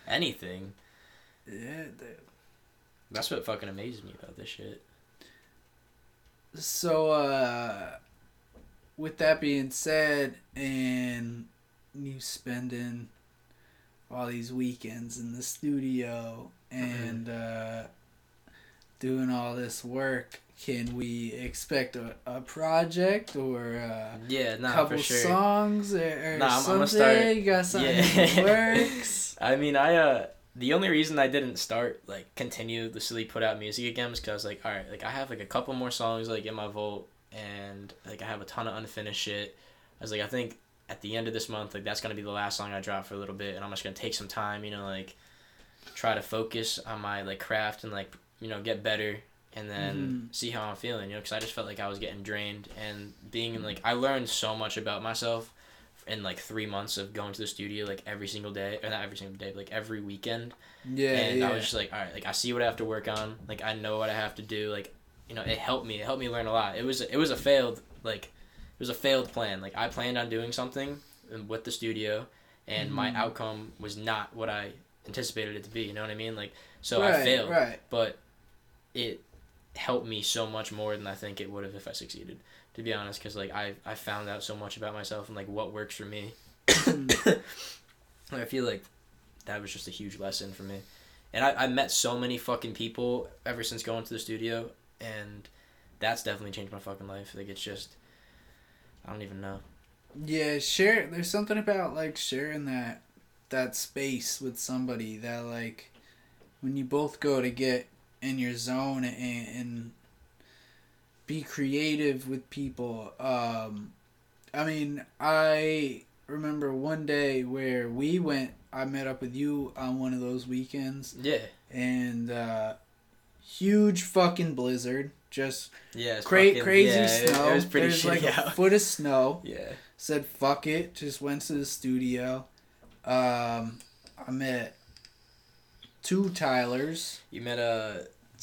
anything. Yeah. dude. That's what fucking amazes me about this shit. So, uh, with that being said, and you spending all these weekends in the studio and uh, doing all this work, can we expect a, a project or a Yeah, nah, couple sure. songs or, or Nah, I'm- I'm something? gonna start- You got something Yeah. works? I mean, I uh, the only reason I didn't start like continuously put out music again was because I was like, all right, like I have like a couple more songs like in my vault, and like I have a ton of unfinished shit. I was like, I think at the end of this month, like that's gonna be the last song I drop for a little bit, and I'm just gonna take some time, you know, like try to focus on my like craft and like you know get better, and then mm-hmm. see how I'm feeling, you know, because I just felt like I was getting drained, and being like I learned so much about myself in like three months of going to the studio like every single day or not every single day but, like every weekend Yeah, and yeah. i was just like all right like i see what i have to work on like i know what i have to do like you know it helped me it helped me learn a lot it was it was a failed like it was a failed plan like i planned on doing something with the studio and my Mhm. outcome was not what i anticipated it to be you know what i mean like so right, i failed Right. but it helped me so much more than I think it would have if I succeeded. To be honest, because like I I found out so much about myself and like what works for me. like, I feel like that was just a huge lesson for me, and I I met so many fucking people ever since going to the studio, and that's definitely changed my fucking life. Like it's just I don't even know. Yeah, share. There's something about like sharing that that space with somebody that like when you both go to get in your zone and, and be creative with people. Um, I mean, I remember one day where we went. I met up with you on one of those weekends, Yeah, and uh, huge fucking blizzard. Just yeah, cra- fucking- crazy yeah, snow. It, was pretty There's like out. a foot of snow yeah, said fuck it just went to the studio um i met two tylers you met uh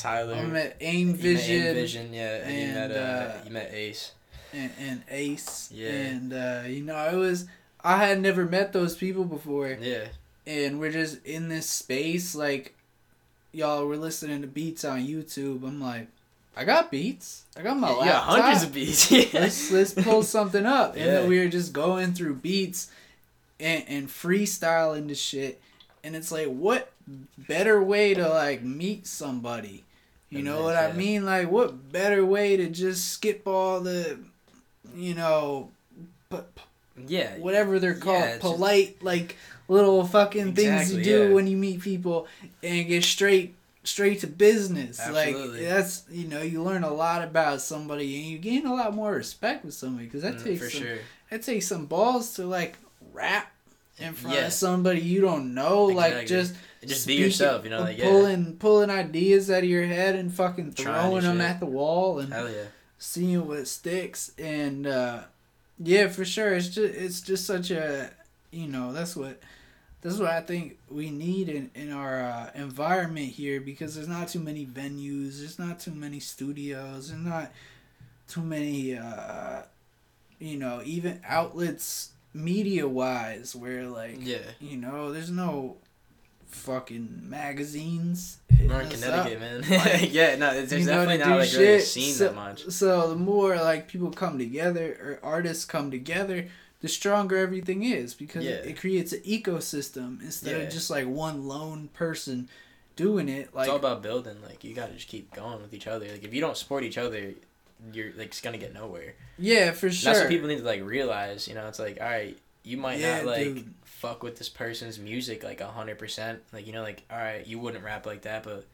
Tyler. i met aim you met vision, Aim Vision, yeah, and, you met uh, uh, you met Ace. And, and ace Yeah. and uh you know it was i had never met those people before Yeah, and we're just in this space like y'all were listening to beats on youtube i'm like i got beats i got my yeah, laptop hundreds of beats. Yeah. let's let's pull something up. And Yeah. then we were just going through beats and and freestyling the shit. And it's like, what better way to like meet somebody? You know what I mean? Like, what better way to just skip all the, you know, yeah, whatever they're called, Yeah, it's just- polite like little fucking things you do yeah. when you meet people and get straight straight to business. Absolutely. Like that's you know you learn a lot about somebody and you gain a lot more respect with somebody because that Mm, takes for some, sure. that takes some balls to like rap in front Yeah. of somebody you don't know. Like just Just be yourself, you know, like yeah. pulling pulling ideas out of your head and fucking throwing them shit. at the wall and Hell yeah. seeing what sticks and uh yeah for sure it's just it's just such a you know that's what that's what i think we need in in our uh, environment here because there's not too many venues there's not too many studios there's not too many uh you know even outlets media wise where like Yeah. you know there's no fucking magazines We're in. Connecticut, man. Like, yeah, no, there's you know, definitely not like really a shit. scene so, that much. So the more like people come together or artists come together, the stronger everything is because it, Yeah. it creates an ecosystem instead Yeah. of just like one lone person doing it. Like it's all about building. Like you gotta just keep going with each other. Like if you don't support each other, you're like it's gonna get nowhere. yeah, for sure. That's what people need to like realize. You know, it's like all right, you might Yeah, not like dude. Fuck with this person's music like a hundred percent. Like you know, like all right, you wouldn't rap like that, but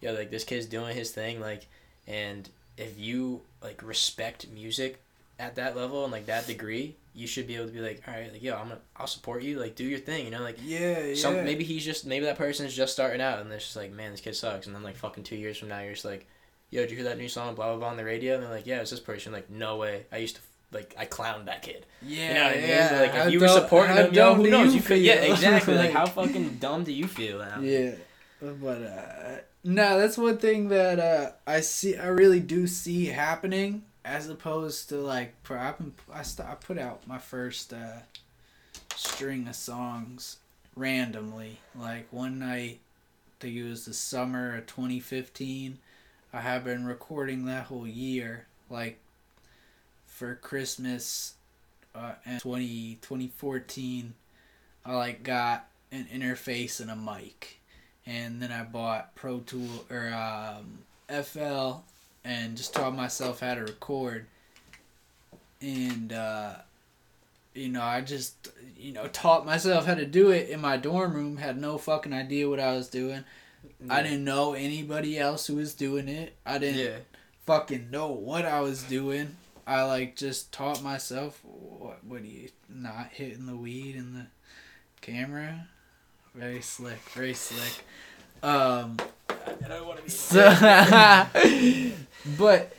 yeah, like this kid's doing his thing. Like, and if you like respect music at that level and like that degree, you should be able to be like, all right, like yo, I'm gonna, I'll support you. Like do your thing. You know, like yeah, yeah. some maybe he's just maybe that person's just starting out and they're just like, man, this kid sucks. And then like fucking two years from now, you're just like, yo, did you hear that new song, blah blah blah, on the radio? And they're like, yeah, it's this person. Like, no way. I used to like I clowned that kid. yeah, You know what I mean? yeah. Like How if you were supporting how him, yo, who knows? you You could, yeah, exactly. like Like, how fucking dumb do you feel now? Yeah, but uh, no, that's one thing that uh, I see. I really do see happening, as opposed to like, I I, st- I put out my first uh, string of songs randomly. Like one night, I think it was the summer of 2015. I have been recording that whole year. Like for Christmas, uh, and 20, 2014, I like got an interface and a mic and then I bought Pro Tool or um, FL and just taught myself how to record. And uh, you know, I just you know taught myself how to do it in my dorm room. Had no fucking idea what I was doing. Yeah. I didn't know anybody else who was doing it. I didn't yeah. fucking know what I was doing. I like just taught myself. What? What are you not hitting the weed in the camera? Very slick, very slick. Um, I don't want to be. So, but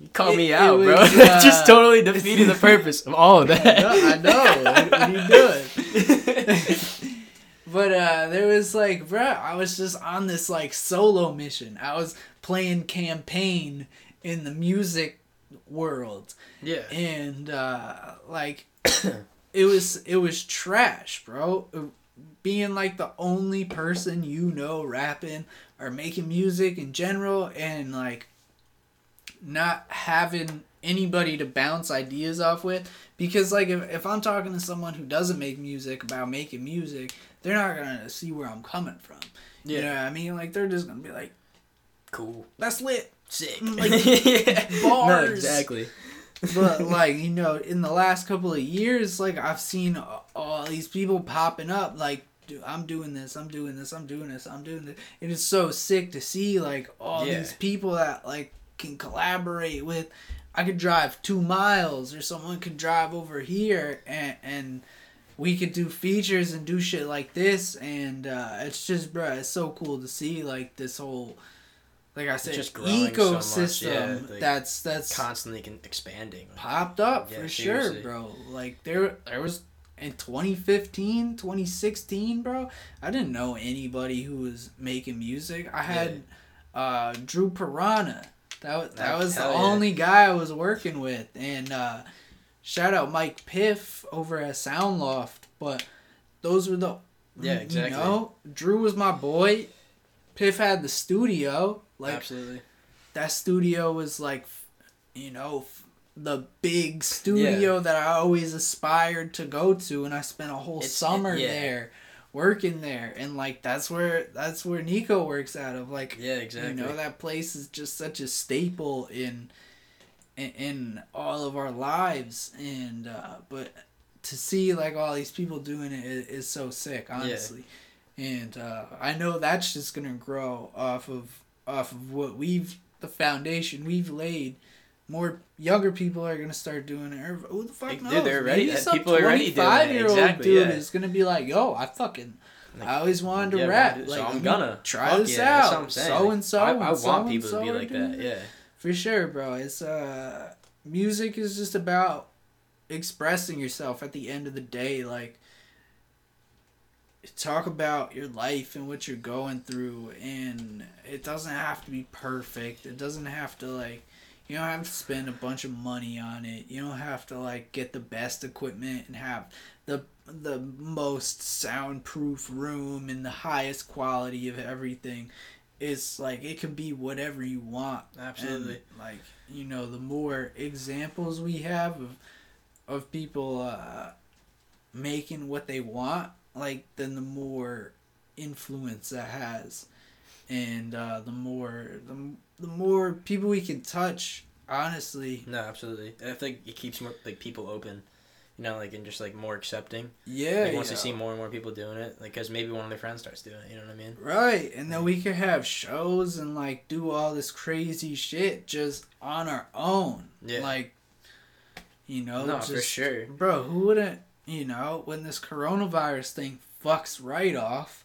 you call me out, was, bro. Uh, just totally defeated the purpose of all of that. I know. I know. What, what are you doing? but uh, there was like, bro, I was just on this like solo mission. I was playing campaign in the music world. Yeah. And uh, like, it was it was trash, bro being like the only person you know rapping or making music in general and like not having anybody to bounce ideas off with because like if, if i'm talking to someone who doesn't make music about making music they're not gonna see where i'm coming from yeah. you know what i mean like they're just gonna be like cool that's lit sick mm, like yeah. bars no, exactly but like you know in the last couple of years like i've seen all these people popping up like do I'm doing this, I'm doing this, I'm doing this, I'm doing this. It is so sick to see like all yeah. these people that like can collaborate with. I could drive two miles or someone could drive over here and and we could do features and do shit like this and uh, it's just bro it's so cool to see like this whole like I said just ecosystem so yeah, like that's that's constantly expanding. popped up yeah, for seriously. sure bro. Like there there was in 2015 2016 bro i didn't know anybody who was making music. I had yeah. uh drew piranha. That, that was the only guy i was working with. And uh shout out mike piff over at soundloft but those were the yeah exactly. you know drew was my boy. Piff had the studio like absolutely that studio was like you know the big studio yeah. that I always aspired to go to, and I spent a whole it's, summer it, yeah. there working there and like that's where that's where Nico works out of like yeah exactly you know that place is just such a staple in in, in all of our lives and uh but to see like all these people doing it is, is so sick honestly yeah. and uh I know that's just gonna grow off of off of what we've the foundation we've laid more younger people are gonna start doing it. Who the fuck Dude, knows? they're ready. Maybe some people are ready. Five year old exactly, dude yeah. is gonna be like, "Yo, I fucking." Like, I always wanted to yeah, rap. Dude, like, so I'm gonna try this yeah, out. So and so. I, I so want people to be like that. Yeah. For sure, bro. It's uh, music is just about expressing yourself. At the end of the day, like talk about your life and what you're going through, and it doesn't have to be perfect. It doesn't have to like you don't have to spend a bunch of money on it. You don't have to like get the best equipment and have the the most soundproof room and the highest quality of everything. It's like it can be whatever you want. Absolutely. And, like you know, the more examples we have of of people uh, making what they want, like then the more influence that has, and uh, the more the the more people we can touch, honestly. No, absolutely. I think it keeps more like people open, you know, like and just like more accepting. Yeah. Like, once they see more and more people doing it, like because maybe one of their friends starts doing it. You know what I mean? Right, and then we could have shows and like do all this crazy shit just on our own. Yeah. Like, you know, no, just, for sure, bro. Who wouldn't? You know, when this coronavirus thing fucks right off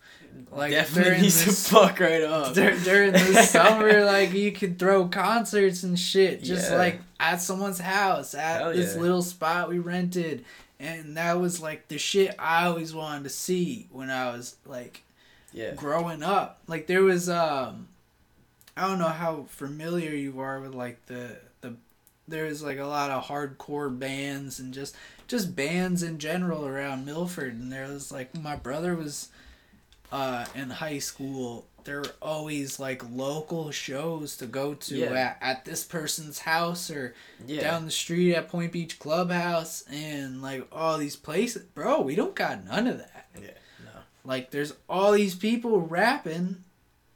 like definitely needs this, to fuck right up. During, during the summer, like you could throw concerts and shit, just yeah. like at someone's house at Hell this yeah. little spot we rented, and that was like the shit I always wanted to see when I was like, yeah, growing up. Like there was um, I don't know how familiar you are with like the the there's like a lot of hardcore bands and just just bands in general around Milford and there was like my brother was uh in high school there were always like local shows to go to Yeah. at, at this person's house or Yeah. down the street at Point Beach Clubhouse and like all these places bro we don't got none of that Yeah. No. like there's all these people rapping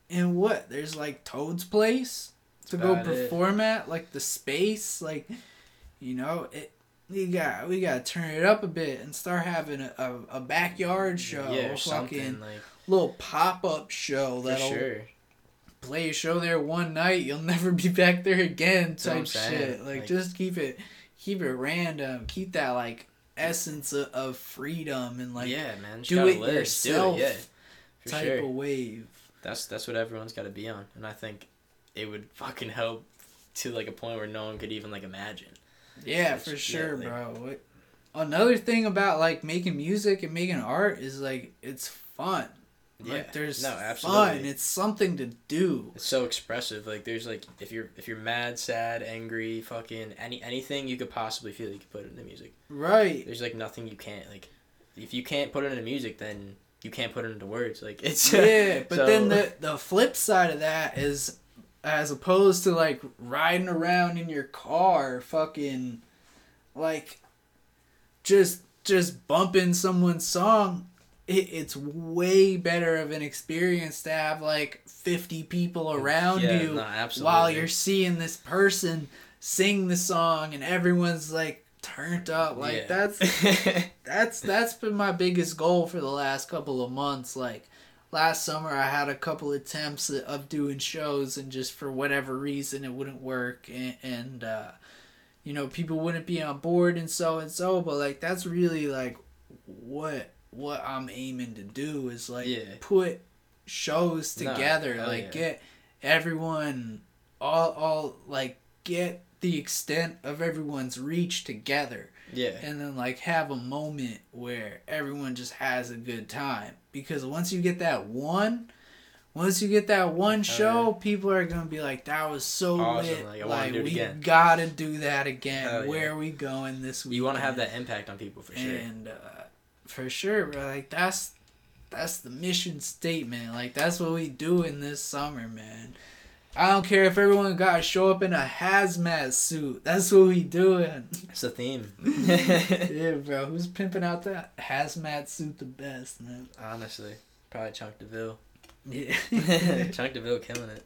and what there's like Toad's place to go about it. perform at like the space like you know it we got we got to turn it up a bit and start having a, a, a backyard show Yeah. fucking like little pop-up show for that'll sure. play a show there one night you'll never be back there again That's what I'm type shit like, like- just keep it keep it random keep that like essence of, of freedom and like yeah, man. Do it live. yourself Do it. Yeah. Type sure. of wave That's that's what everyone's got to be on, and I think it would fucking help to like a point where no one could even like imagine. Yeah, for sure, like- bro. What- Another thing about like making music and making art is like it's fun. Yeah. Like there's no, fun. absolutely. It's something to do. It's so expressive. Like there's like if you're if you're mad, sad, angry, fucking any anything you could possibly feel, you could put it into music. Right. There's like nothing you can't like. If you can't put it into music, then you can't put it into words. Like it's Yeah, but so- then the the flip side of that is as opposed to like riding around in your car fucking like just just bumping someone's song it, it's way better of an experience to have like 50 people around Yeah, you no, while you're seeing this person sing the song and everyone's like turned up like Yeah. that's that's that's been my biggest goal for the last couple of months like last summer i had a couple attempts of doing shows and just for whatever reason it wouldn't work and, and uh you know people wouldn't be on board and so and so but like that's really like what what i'm aiming to do is like Yeah. put shows together hell like yeah. get everyone all all like get the extent of everyone's reach together yeah. and then like have a moment where everyone just has a good time because once you get that one once you get that one show people are gonna be like that was so Awesome, lit like, like, I wanna do it we again." gotta do that again yeah. where are we going this week You want to have that impact on people for sure. and uh, for sure bro, like that's that's the mission statement like that's what we do in this summer man I don't care if everyone got to show up in a hazmat suit. That's what we doing. It's a theme. yeah, bro. Who's pimping out that hazmat suit the best, man? Honestly, probably Chunk DeVille. Yeah. Chunk DeVille killing it.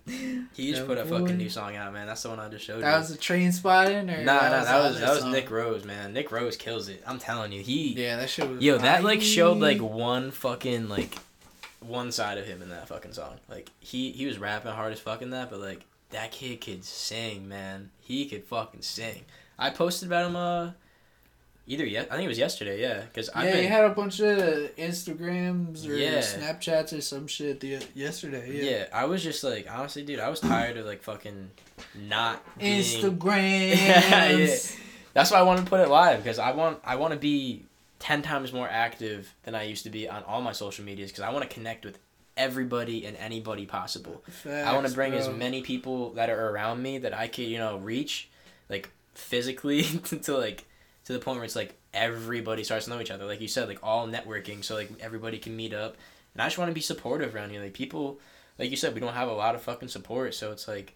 He just That put a boy. fucking new song out, man. That's the one I just showed you. that you. was a train spotting, or Nah, nah, that the was that was song? Nick Rose, man. Nick Rose kills it. I'm telling you, he. Yeah, that shit was. Yo, that like showed like one fucking like one side of him in that fucking song. Like he he was rapping hard as fucking that, but like that kid could sing, man. He could fucking sing. I posted about him uh either yet I think it was yesterday, yeah, because I've Yeah, been he had a bunch of Instagrams or Yeah. Snapchats or some shit the yesterday. yeah. Yeah. I was just like honestly, dude, I was tired of like fucking not being Instagrams. Yeah. That's why I want to put it live because I want I want to be ten times more active than I used to be on all my social medias because I want to connect with everybody and anybody possible. I want to Facts, bring as many people that are around me that I could you know reach, like physically to, to like to the point where it's like everybody starts to know each other. Like you said, like all networking, so like everybody can meet up. And I just want to be supportive around here. Like people, like you said, we don't have a lot of fucking support, so it's like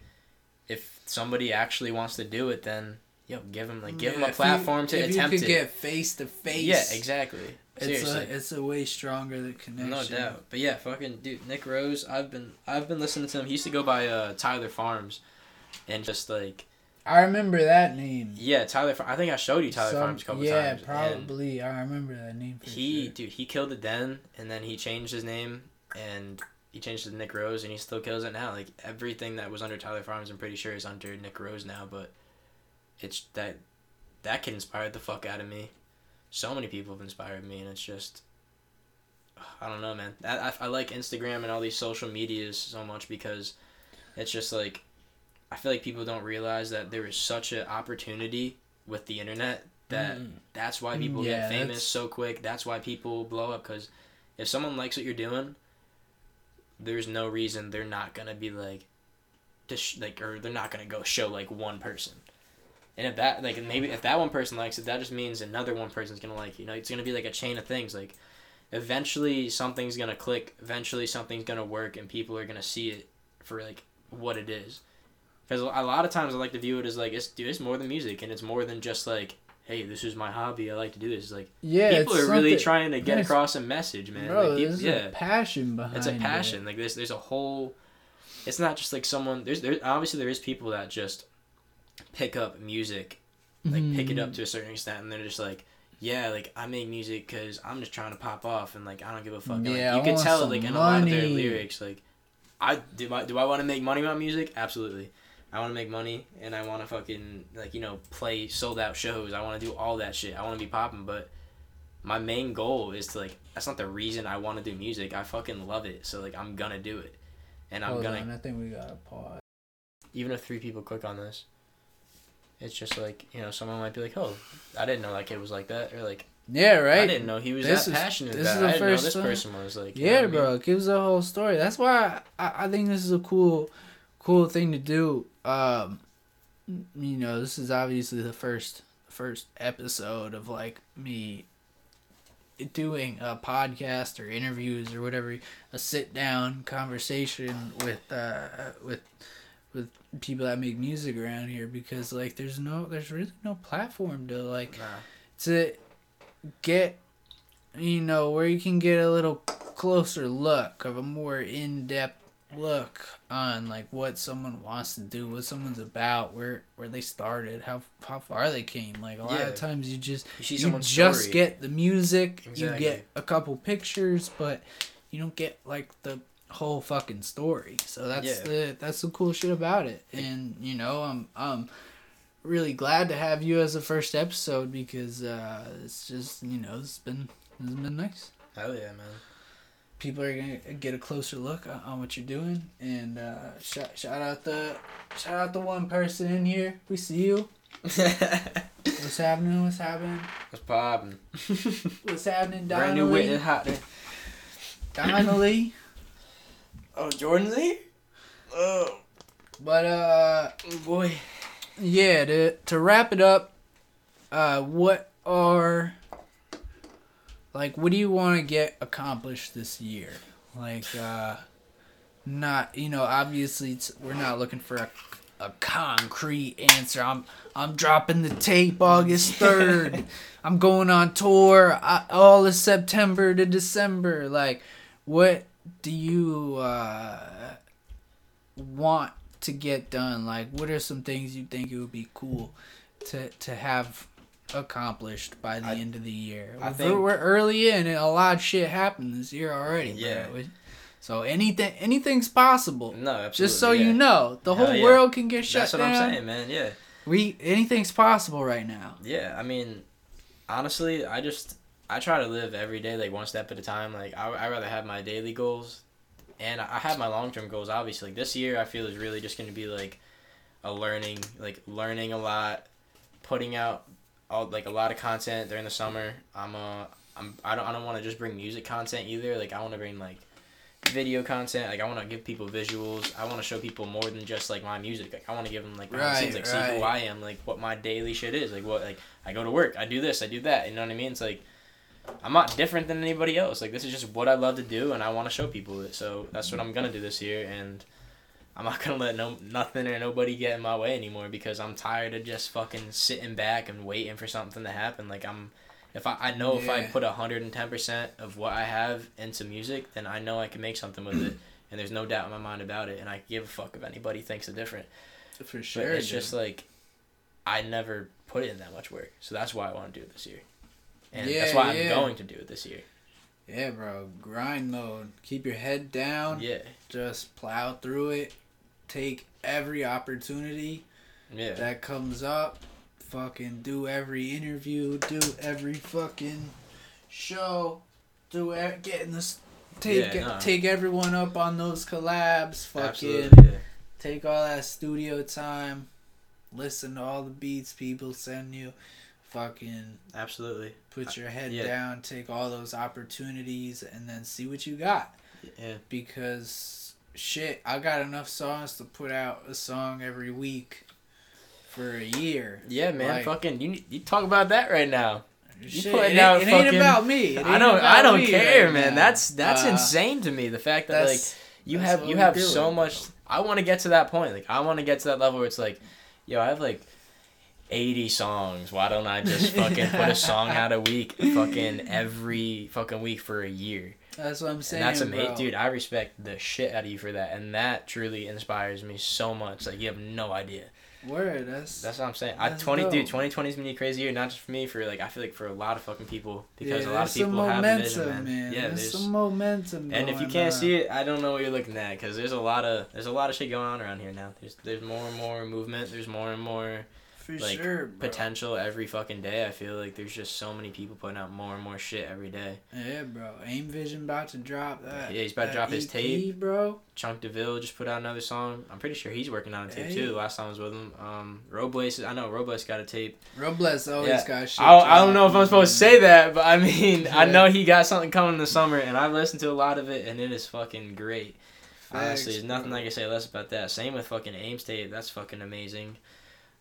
if somebody actually wants to do it, then yo, give them like give Yeah, a if you- platform to if attempt you could it. get face to face. yeah, exactly. It's Seriously. a it's a way stronger the connection. No doubt. But yeah, fucking dude, Nick Rose, I've been I've been listening to him. He used to go by uh Tyler Farms and just like I remember that name. yeah, Tyler I think I showed you Tyler Some- Farms a couple yeah, times. and probably. I remember that name. For he sure. dude, he killed it then and then he changed his name and he changed it to Nick Rose and he still kills it now. Like everything that was under Tyler Farms I'm pretty sure is under Nick Rose now, but it's that that kid inspired the fuck out of me. So many people have inspired me and it's just I don't know, man. I, I, I like Instagram and all these social medias so much because it's just like I feel like people don't realize that there is such an opportunity with the internet that Mm. that's why people Yeah, get famous that's- so quick. That's why people blow up because if someone likes what you're doing, there's no reason they're not gonna be like, sh- like or they're not gonna go show like one person. And if that like maybe if that one person likes it, that just means another one person's gonna like it. you know it's gonna be like a chain of things like eventually something's gonna click eventually something's gonna work and people are gonna see it for like what it is because a lot of times i like to view it as like it's dude, it's more than music and it's more than just like hey this is my hobby i like to do this it's like Yeah, people are really trying to get across a message man Bro, like, people, there's yeah a passion behind it. it's a it. passion like there's there's a whole it's not just like someone there's there obviously there is people that just pick up music like pick it up to a mm. certain extent and they're just like yeah like i make music because i'm just trying to pop off and like i don't give a fuck. And, like, Yeah, you can tell like in a lot of their lyrics like i do i do i want to make money about music? Absolutely. I want to make money and i want to fucking like you know play sold out shows. I want to do all that shit. I want to be popping but my main goal is to like that's not the reason i want to do music. I fucking love it so like i'm gonna do it. And i'm Hold gonna on, I think we got a pause. even if three people click on this, it's just like you know someone might be like, "Oh, I didn't know that kid was like that," or like, Yeah, right. "I didn't know he was This that is- passionate this is about." the it. I didn't know first this time. person was like." you know Yeah, I mean? bro, it gives a whole story. That's why I, I think this is a cool, cool thing to do. Um, you know, this is obviously the first first episode of like me doing a podcast or interviews or whatever, a sit down conversation with uh with with people that make music around here because like there's no there's really no platform to like Nah. to get you know where you can get a little closer look of a more in-depth look on like what someone wants to do what someone's about where where they started how how far they came like a lot Yeah. of times you just You you just story. get the music you get a couple pictures but you don't get like the whole fucking story so that's Yeah. the that's the cool shit about it and you know i'm i'm really glad to have you as the first episode because uh it's just you know it's been it's been nice Hell yeah, man. people are gonna get a closer look on, what you're doing and uh shout, shout out the shout out the one person in here we see you what's happening what's happening What's poppin'? what's happening Donnelly? Brand new wit Donnelly hot. there. Donnelly Oh, Jordan's here. Oh. But uh boy. yeah to to wrap it up uh what are like what do you want to get accomplished this year? Like uh not you know obviously it's, we're not looking for a, a concrete answer. I'm i'm dropping the tape august 3rd i'm going on tour I, all of september to december. Like what do you uh want to get done? Like, what are some things you think it would be cool to to have accomplished by the I- end of the year? I we're, think- we're early in, and a lot of shit happened this year already. Yeah. bro. So anything anything's possible. No, absolutely. Just so yeah. you know, the Hell whole yeah. world can get shut down. That's what. I'm saying, man. Yeah. We anything's possible right now. Yeah, I mean, honestly, I just I try to live every day like one step at a time. Like I I rather have my daily goals, and I have my long term goals. Obviously, like this year I feel is really just going to be like a learning, like learning a lot, putting out all like a lot of content during the summer. I'm uh I'm I don't I don't want to just bring music content either. Like I want to bring like video content like i want to give people visuals i want to show people more than just like my music like i want to give them like the scenes, Right, like see who i am like what my daily shit is like what like i go to work i do this i do that you know what i mean it's like i'm not different than anybody else like this is just what i love to do and i want to show people it so that's what i'm gonna do this year and i'm not gonna let no nothing or nobody get in my way anymore because i'm tired of just fucking sitting back and waiting for something to happen like i'm if I, I know if I Yeah. put 110% of what I have into music, then I know I can make something with it. And there's no doubt in my mind about it. And I give a fuck if anybody thinks it different. For But it's just like, I never put in that much work. So that's why I want to do it this year. And that's Yeah, why yeah. I'm going to do it this year. yeah, bro. Grind mode. Keep your head down. Yeah. Just plow through it. Take every opportunity Yeah. that comes up. Fucking do every interview. Do every fucking show. Do e- get in this. Take Yeah, nah. take everyone up on those collabs. Fucking take all that studio time. Listen to all the beats people send you. Fucking Absolutely. put your head yeah. down. Take all those opportunities and then see what you got Yeah. because shit, I got enough songs to put out a song every week for a year. Yeah, man. Like- fucking, you you talk about that right now. You Shit, putting it, out ain't, it ain't about me. It I don't. I don't care, right man. now. That's that's Uh, insane to me. The fact that like you have you have doing. so much. I want to get to that point. Like I want to get to that level where it's like, yo, I have like. 80 songs. Why don't I just fucking put a song out a week fucking every fucking week for a year? that's what I'm saying. and that's amazing, dude. I respect the shit out of you for that, and that truly inspires me so much. Like you have no idea. Word. That's That's what I'm saying. I That's twenty, dope. dude. Twenty twenty is gonna be a crazy year, not just for me, for like I feel like for a lot of fucking people because yeah, a lot of people have the vision, momentum, man. Yeah, there's, there's. some momentum. and if you can't on. see it, I don't know what you're looking at because there's a lot of there's a lot of shit going on around here now. There's there's more and more movement. There's more and more for like, sure, bro. potential every fucking day. I feel like there's just so many people putting out more and more shit every day. Yeah, bro. Aim Vision about to drop that. Yeah, he's about to drop his tape. bro. Chunk DeVille just put out another song. I'm pretty sure he's working on a tape Hey. too. Last time I was with him, um, Robles. I know Robles got a tape. Robles always Yeah. got shit. I don't, I don't know if I'm supposed to say that, but I mean, I know he got something coming in the summer, and I've listened to a lot of it, and it is fucking great. Honestly, there's nothing bro. I can say less about that. Same with fucking Aim's tape. That's fucking amazing.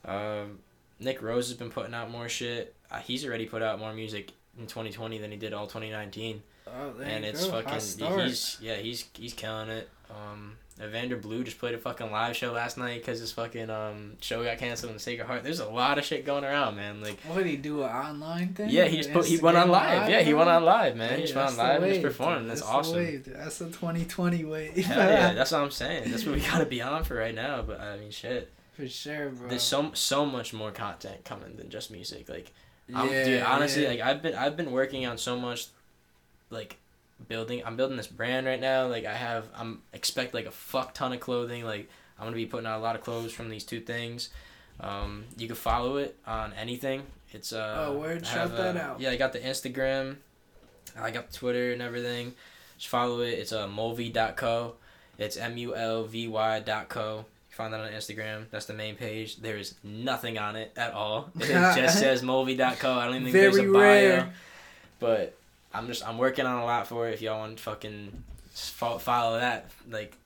Um, Nick Rose has been putting out more shit. Uh, he's already put out more music in 2020 than he did all 2019 Oh, there and you it's go. Fucking he's yeah he's he's killing it. Um, Evander Blue just played a fucking live show last night because his fucking um show got canceled in the Sacred Heart. There's a lot of shit going around, man. Like What did he do? An online thing? yeah, he just put he went on Instagram live. Yeah, he went on live, man. Hey, he just went on live and just performed. dude. That's, the awesome. wave. That's the 2020 wave. Hell yeah, that's what I'm saying. That's what we gotta be on for right now. But I mean, shit. For sure, bro. There's so so much more content coming than just music. Like I'm, yeah, dude, honestly, yeah. like I've been I've been working on so much, like building. I'm building this brand right now. Like I have, I'm expect like a fuck ton of clothing. Like I'm gonna be putting out a lot of clothes from these two things. Um, you can follow it on anything. It's uh. Oh, word, shout that uh, out. Yeah, I got the Instagram. I got Twitter and everything. Just follow it. It's uh, mulvy.co. It's M U L V Y dot co. Find that on Instagram. That's the main page. There is nothing on it at all. It just says mulvy.co. I don't even think there's a Very bio. rare. But I'm just I'm working on a lot for it. If y'all want to fucking follow that like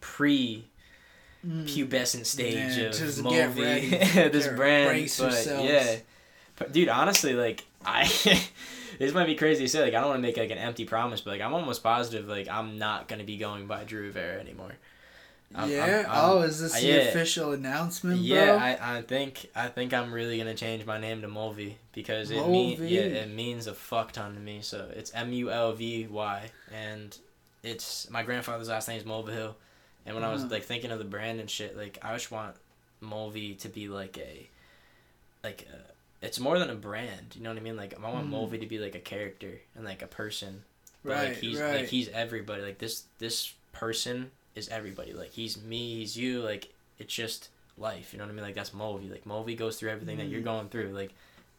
pre Mm. pubescent stage Yeah, of just Mulvy, get ready. this brand. But yourselves. yeah, but dude, honestly, like I, this might be crazy to say. Like I don't want to make like an empty promise, but like I'm almost positive. Like I'm not gonna be going by Drew Rivera anymore. I'm- yeah. I'm- I'm- oh, is this the yeah. official announcement, bro? Yeah, I, I think I think I'm really gonna change my name to Mulvy because it mean yeah it means a fuck ton to me. So it's M U L V Y and it's my grandfather's last name is Mulvihill, and when I was Uh-huh. like thinking of the brand and shit, like I just want Mulvy to be like a like a, it's more than a brand. You know what I mean? Like I want Mm. Mulvy to be like a character and like a person. But right, like he's right. like he's everybody. Like this this person is everybody. Like he's me, he's you. Like it's just life. You know what I mean? Like that's Mulvy. Like Mulvy goes through everything that you're Mm. going through. Like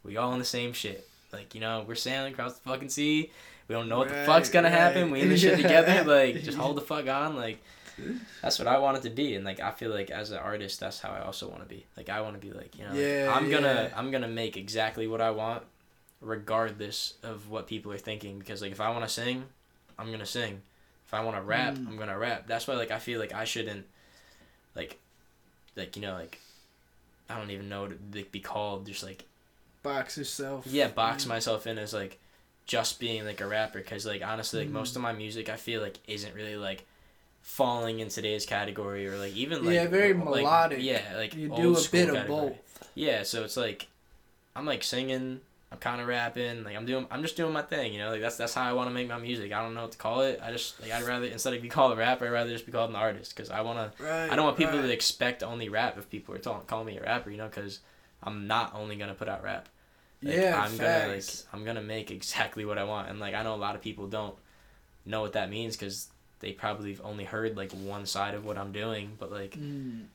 we all in the same shit. Like you know we're sailing across the fucking sea. We don't know what the fuck's gonna happen. We in this shit together. Like just hold the fuck on. Like that's what I wanted to be. And like I feel like as an artist, that's how I also want to be. Like I want to be like you know like, Yeah, I'm gonna yeah. I'm gonna make exactly what I want, regardless of what people are thinking. Because like if I want to sing, I'm gonna sing. If I want to rap, Mm. I'm gonna rap. That's why like I feel like I shouldn't, like, like you know like, I don't even know what it like, be called. Just like box yourself. yeah, box Mm. myself in as like, just being like a rapper. Cause like honestly, like Mm. most of my music, I feel like isn't really like falling in today's category or like even like Yeah, very like, melodic. Yeah, like You do a bit of category. both. Yeah, so it's like I'm like singing, I'm kind of rapping, like I'm doing I'm just doing my thing, you know? Like that's that's how I want to make my music. I don't know what to call it. I just like I'd rather instead of be called a rapper, I'd rather just be called an artist cuz I want to Right. I don't want people right. to expect only rap if people are talking, calling me a rapper, you know, cuz I'm not only going to put out rap. Like, yeah, I'm going to like facts. I'm to make exactly what I want and like I know a lot of people don't know what that means cuz they probably have only heard like one side of what I'm doing, but like Mm.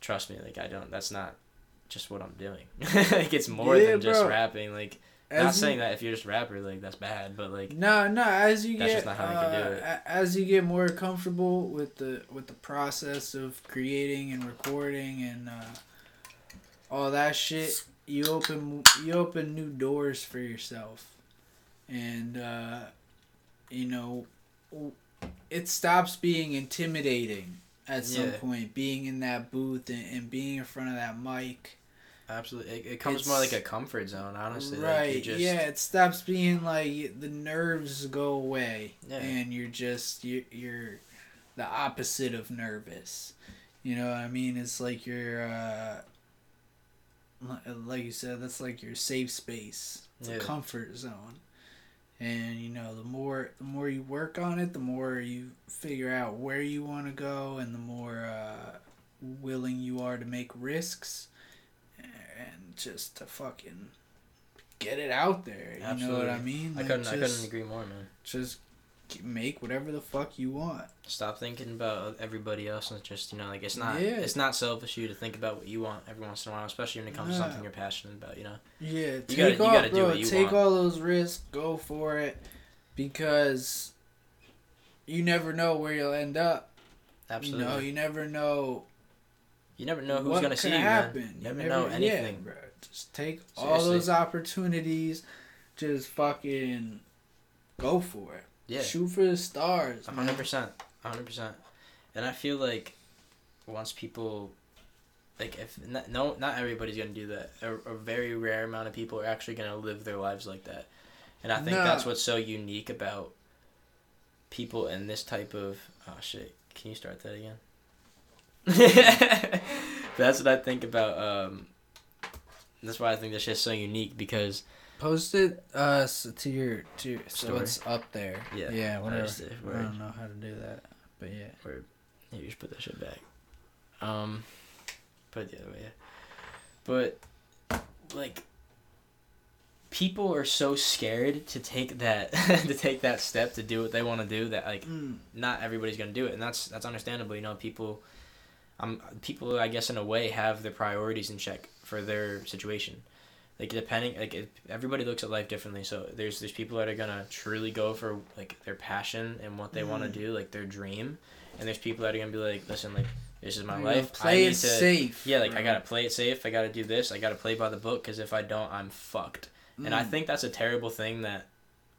trust me, like I don't. That's not just what I'm doing. like it's more Yeah, than just bro. rapping. Like not As you- saying that if you're just a rapper, like that's bad, but like No, no. As you That's get, just not how I can do uh, it. as you get more comfortable with the with the process of creating and recording and uh, all that shit, you open you open new doors for yourself, and uh, you know, it stops being intimidating at some Yeah. point. Being in that booth and, and being in front of that mic. Absolutely, it, it comes It's- more like a comfort zone. Honestly, right. you just, Yeah, it stops being like the nerves go away Yeah. and you're just you you're the opposite of nervous. You know what I mean? It's like you're uh like you said that's like your safe space. It's Yeah. a comfort zone. And you know, the more the more you work on it, the more you figure out where you want to go and the more uh willing you are to make risks and just to fucking get it out there. You know what I mean? I couldn't, I couldn't agree more, man. Just make whatever the fuck you want. Stop thinking about everybody else and just you know like it's not Yeah. it's not selfish you to think about what you want every once in a while, especially when it comes to something you're passionate about. You know. Yeah, take gotta- you gotta do what you take want. all those risks, go for it, because you never know where you'll end up. Absolutely. You know, you never know You never know who's gonna see you, happen. man. You never, know anything. Yeah, bro. Just take all those opportunities. Just fucking go for it. Yeah. Shoot for the stars, hundred percent, hundred percent. And I feel like once people, like if not, no, not everybody's gonna do that. A, a very rare amount of people are actually gonna live their lives like that. And I think No. that's what's so unique about people in this type of. Oh shit! Can you start that again? that's what I think about. Um, that's why I think this shit's so unique because Post it uh to your to your, so it's up there. Yeah, Yeah. I Whatever. just I don't know how to do that, but yeah. Yeah, you should put that shit back. Um, put it the other way. Yeah. But like, people are so scared to take that to take that step to do what they want to do that like Mm. not everybody's gonna do it, and that's that's understandable. You know, people, um, people I guess in a way have their priorities in check for their situation. Like depending, like everybody looks at life differently. So there's there's people that are gonna truly go for like their passion and what they want to Mm. do, like their dream, and there's people that are gonna be like, listen, like this is my You life. Play I need it to, safe. yeah, like I gotta play it safe. I gotta do this. I gotta play by the book because if I don't, I'm fucked. And I Mm. think that's a terrible thing that,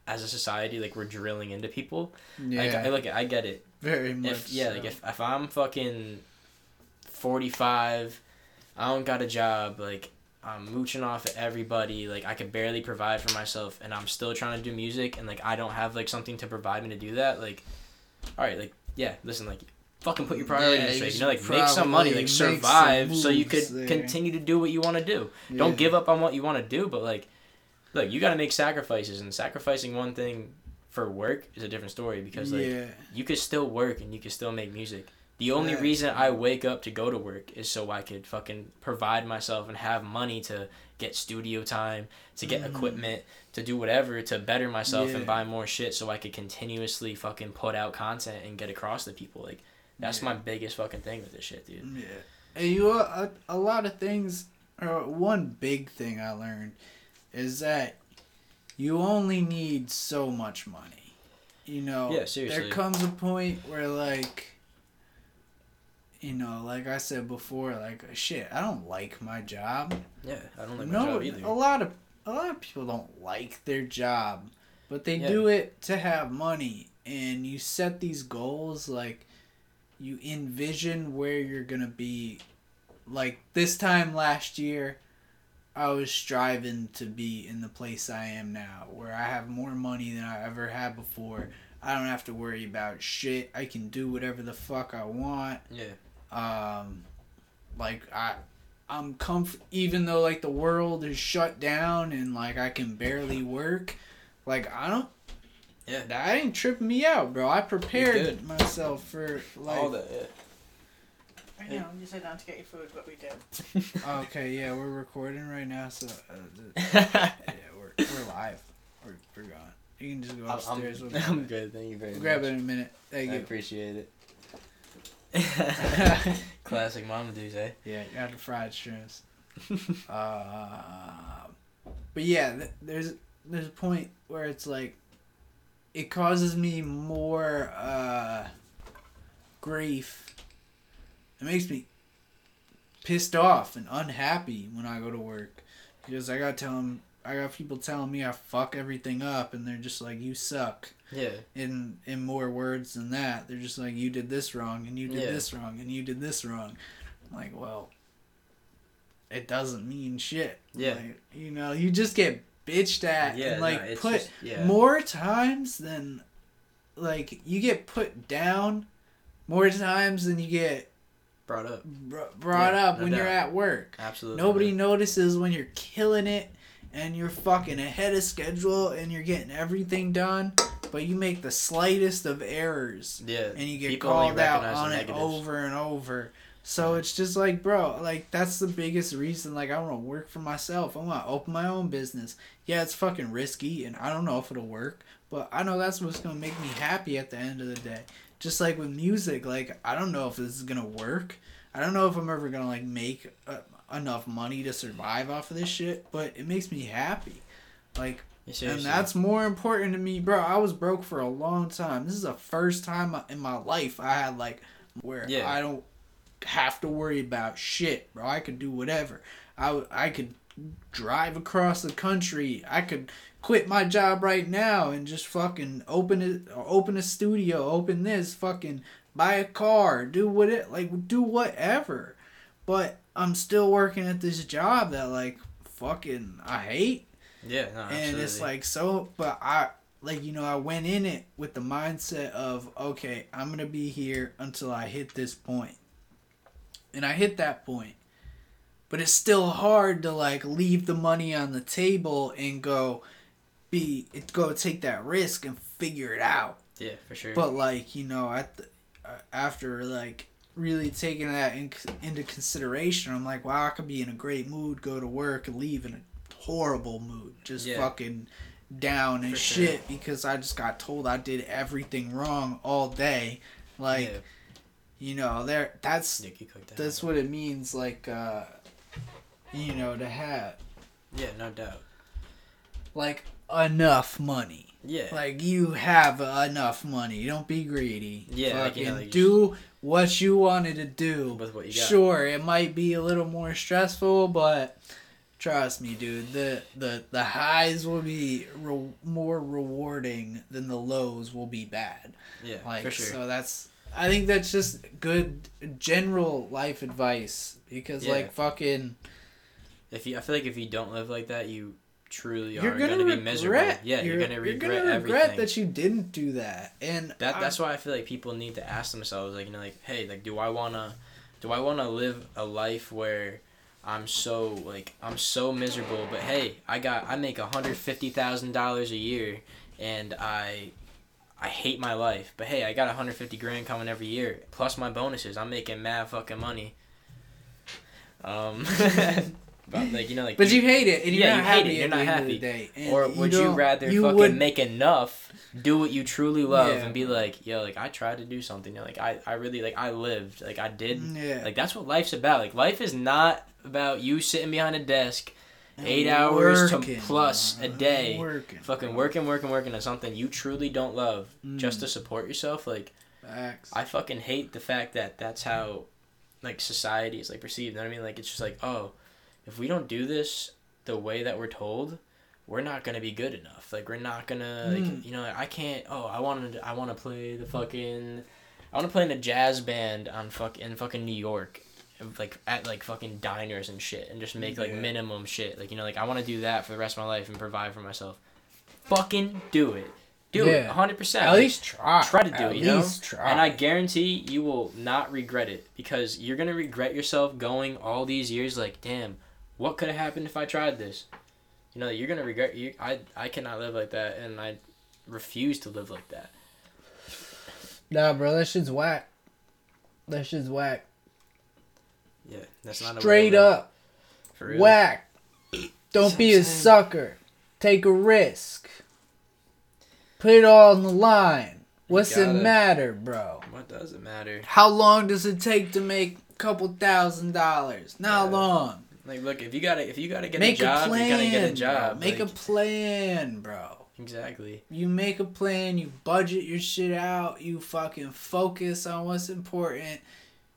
as a society, like we're drilling into people. yeah, Like, I look, I get it. very much. If yeah, like if if I'm fucking forty five, I don't got a job, like I'm mooching off at everybody, like I could barely provide for myself, and I'm still trying to do music, and like I don't have like something to provide me to do that. Like, all right, like yeah, listen, like fucking put your priorities Yeah, straight. You know, like make some money, like survive, so you could there. continue to do what you want to do. Don't give up on what you want to do, but like, look, you got to make sacrifices, and sacrificing one thing for work is a different story because like yeah, you could still work and you could still make music. The only Facts. reason I wake up to go to work is so I could fucking provide myself and have money to get studio time, to get Mhm. equipment, to do whatever to better myself Yeah. and buy more shit so I could continuously fucking put out content and get across to people. Like that's Yeah. my biggest fucking thing with this shit, dude. yeah. And you a, a lot of things. Or one big thing I learned is that you only need so much money. You know, Yeah, seriously. there comes a point where like. You know, like I said before, like shit, I don't like my job. Yeah, I don't like my job either. a lot of a lot of people don't like their job, but they Yeah. do it to have money. And you set these goals, like you envision where you're gonna be. Like this time last year, I was striving to be in the place I am now, where I have more money than I ever had before. I don't have to worry about shit. I can do whatever the fuck I want Yeah. Um like i i'm comf even though like the world is shut down and like i can barely work like i don't Yeah. that ain't tripping me out bro i prepared good. myself for like All that. Yeah. I know, you said not to get your food, but we did. okay yeah we're recording right now so uh, yeah we're, we're live we're, we're gone you can just go I'm, upstairs I'm, with I'm good. Thank you very we'll much. grab it in a minute I thank you appreciate it. Classic Mama Dudes, eh? Yeah, you got the fried shrimps. uh, but yeah, th- there's there's a point where it's like it causes me more uh, grief. It makes me pissed off and unhappy when I go to work because I gotta tell them I got people telling me I fuck everything up, and they're just like, "You suck." Yeah. In in more words than that, they're just like, "You did this wrong, and you did Yeah. this wrong, and you did this wrong." I'm like, well, it doesn't mean shit. Yeah. Like, you know, you just get bitched at Yeah. and like no, put just- yeah. more times than like you get put down more times than you get brought up. br- brought Yeah, up no when you're at work. Absolutely. Nobody notices when you're killing it and you're fucking ahead of schedule and you're getting everything done, but you make the slightest of errors Yeah. and you get called out on it negatives. over and over. So it's just like, bro, like that's the biggest reason. Like I want to work for myself. I want to open my own business. Yeah, it's fucking risky, and I don't know if it'll work, but I know that's what's gonna make me happy at the end of the day. Just like with music, like I don't know if this is gonna work. I don't know if I'm ever gonna like make uh, enough money to survive off of this shit, but it makes me happy. Like and that's more important to me, bro. I was broke for a long time. This is the first time in my life I had like where Yeah. I don't have to worry about shit, bro. I could do whatever. I I could drive across the country. I could quit my job right now and just fucking open it, open a studio, open this, fucking buy a car, do what it like, do whatever. But I'm still working at this job that like fucking I hate yeah. No, and absolutely. it's like so but i like you know i went in it with the mindset of okay i'm gonna be here until i hit this point and i hit that point but it's still hard to like leave the money on the table and go be go take that risk and figure it out Yeah, for sure. but like you know, at the, uh, after like really taking that in, into consideration, I'm like, wow, I could be in a great mood, go to work, and leave in a horrible mood, just Yeah. fucking down and For sure. shit because I just got told I did everything wrong all day. Like, yeah. you know, there that's Nick, you that. that's what it means. Like, uh, you know, to have Yeah, no doubt. like enough money. Yeah. Like you have enough money. Don't be greedy. Yeah, like, Fucking you know, like, do what you wanted to do. With what you got. Sure, it might be a little more stressful, but trust me, dude. The the the highs will be re- more rewarding than the lows will be bad. yeah, Like for sure. so that's I think that's just good general life advice because Yeah. like fucking if you, I feel like if you don't live like that, you truly you're are gonna, gonna, be regret. miserable. Yeah, you're, gonna regret you're gonna everything. that you didn't do that. And That I- that's why I feel like people need to ask themselves, like you know, like, hey, like, do I wanna, do I wanna live a life where I'm so like I'm so miserable, but hey, I got I make hundred fifty thousand dollars a year, and I, I hate my life, but hey, I got hundred fifty grand coming every year plus my bonuses. I'm making mad fucking money. Um, but like you know, like But you hate it, and you're Yeah, not you hate happy it, you're not happy. day. Or would you, don't- rather you fucking would- make enough, do what you truly love, Yeah. and be like, yo, like I tried to do something. You know, like I, I really like I lived, like I did. Yeah. Like that's what life's about. Like life is not about you sitting behind a desk, And eight hours to working, plus a day, Working. fucking working, working, working on something you truly don't love, just Mm. to support yourself. Like Facts. I fucking hate the fact that that's how, like society is like perceived. You know what I mean? Like it's just like, oh, if we don't do this the way that we're told, we're not gonna be good enough. Like we're not gonna, like, Mm. you know, I can't. Oh, I wanted, I want to play the fucking, I want to play in a jazz band on fuck in fucking New York, like at like fucking diners and shit, and just make like Yeah. minimum shit. Like you know, like I want to do that for the rest of my life and provide for myself. Fucking do it. Do it, Yeah. hundred percent. At least try. try to do At it, you know? At least try. And I guarantee you will not regret it because you're gonna regret yourself going all these years like, damn, what could have happened if I tried this? You know, you're gonna regret. You, I, I cannot live like that, and I refuse to live like that. Nah, bro, that shit's whack. That shit's whack. Yeah, that's not a way to Straight live, up, for real. whack. Don't be a sucker. Take a risk. Put it all on the line. What's it gotta- matter, bro? What does it matter? How long does it take to make a couple thousand dollars? Not Yeah. long. Like, look, if you gotta, if you gotta get Make a job, a plan. you gotta get a bro. job. Make like, a plan, bro. exactly. You make a plan, you budget your shit out, you fucking focus on what's important,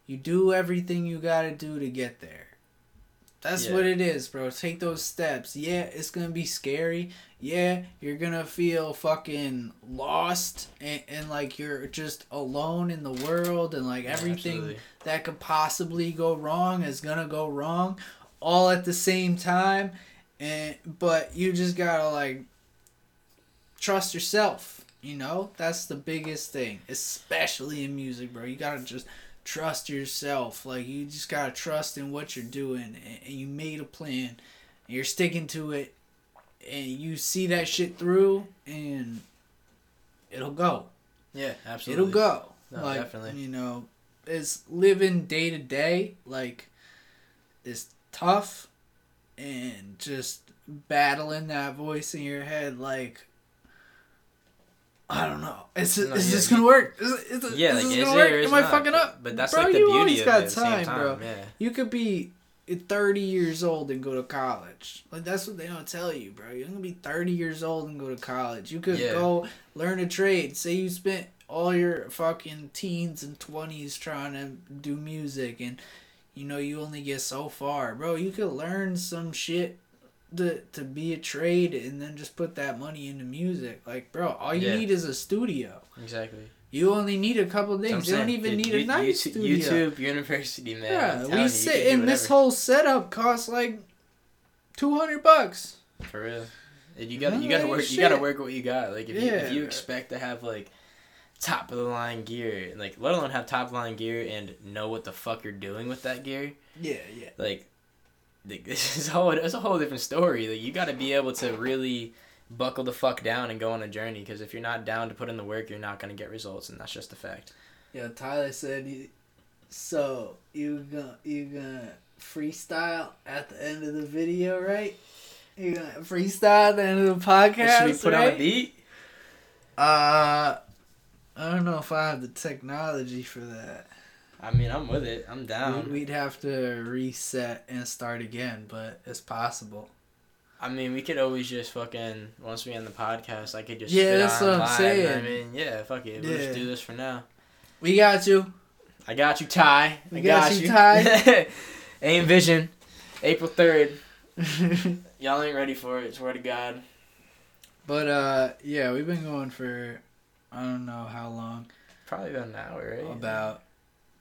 you do everything you gotta do to get there. That's Yeah. what it is, bro. Take those steps. Yeah, it's gonna be scary. Yeah, you're gonna feel fucking lost and, and like you're just alone in the world and like everything that could possibly go wrong is gonna go wrong all at the same time and but you just gotta like trust yourself you know that's the biggest thing especially in music bro you gotta just trust yourself like you just gotta trust in what you're doing and, and you made a plan and you're sticking to it and you see that shit through and it'll go Yeah, absolutely. It'll go. No, like definitely. you know, it's living day to day. Like it's tough, and just battling that voice in your head. Like I don't know. Is, No, is yeah, this gonna work? Is, is, Yeah, is like this is gonna work? Am I not? fucking up? But that's bro, like the you beauty of got it time, time, bro. yeah. You could be 30 years old and go to college. Like that's what they don't tell you, bro. You're gonna be 30 years old and go to college. You could Yeah. go learn a trade. Say you spent all your fucking teens and 20s trying to do music and you know you only get so far, bro. You could learn some shit to to be a trade and then just put that money into music. Like, bro, all you Yeah. need is a studio. Exactly. You only need a couple things. You don't even dude, need a nice YouTube, studio. YouTube University, man. Yeah, we you, you sit and this whole setup costs like two hundred bucks. For real. And You gotta you gotta work you gotta work what you got. Like if you if you expect to have like top of the line gear, like let alone have top of the line gear and know what the fuck you're doing with that gear, Yeah, yeah. like, like this is whole it's a whole different story. Like you gotta be able to really buckle the fuck down and go on a journey because if you're not down to put in the work, you're not gonna get results, and that's just a fact. Yeah, Tyler said, you, "So you gonna you gonna freestyle at the end of the video, right? You gonna freestyle at the end of the podcast, Should we put right? on a beat? Uh, I don't know if I have the technology for that. I mean, I'm with it. I'm down. We'd- have to reset and start again, but it's possible. I mean, we could always just fucking once we end the podcast, I could just Yeah, spit that's on what I'm live. saying. I mean, yeah, fuck it. We'll just do this for now. We got you. I got you, Ty. We I got you, Ty. Aim Vision, April third. Y'all ain't ready for it. Swear to God. But uh, yeah, we've been going for I don't know how long. Probably about an hour, right? About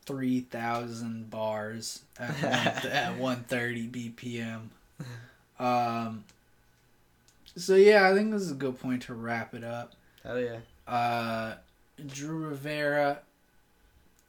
three thousand bars at one, at one thirty BPM. Um. So yeah, I think this is a good point to wrap it up. Hell yeah. Uh, Drew Rivera,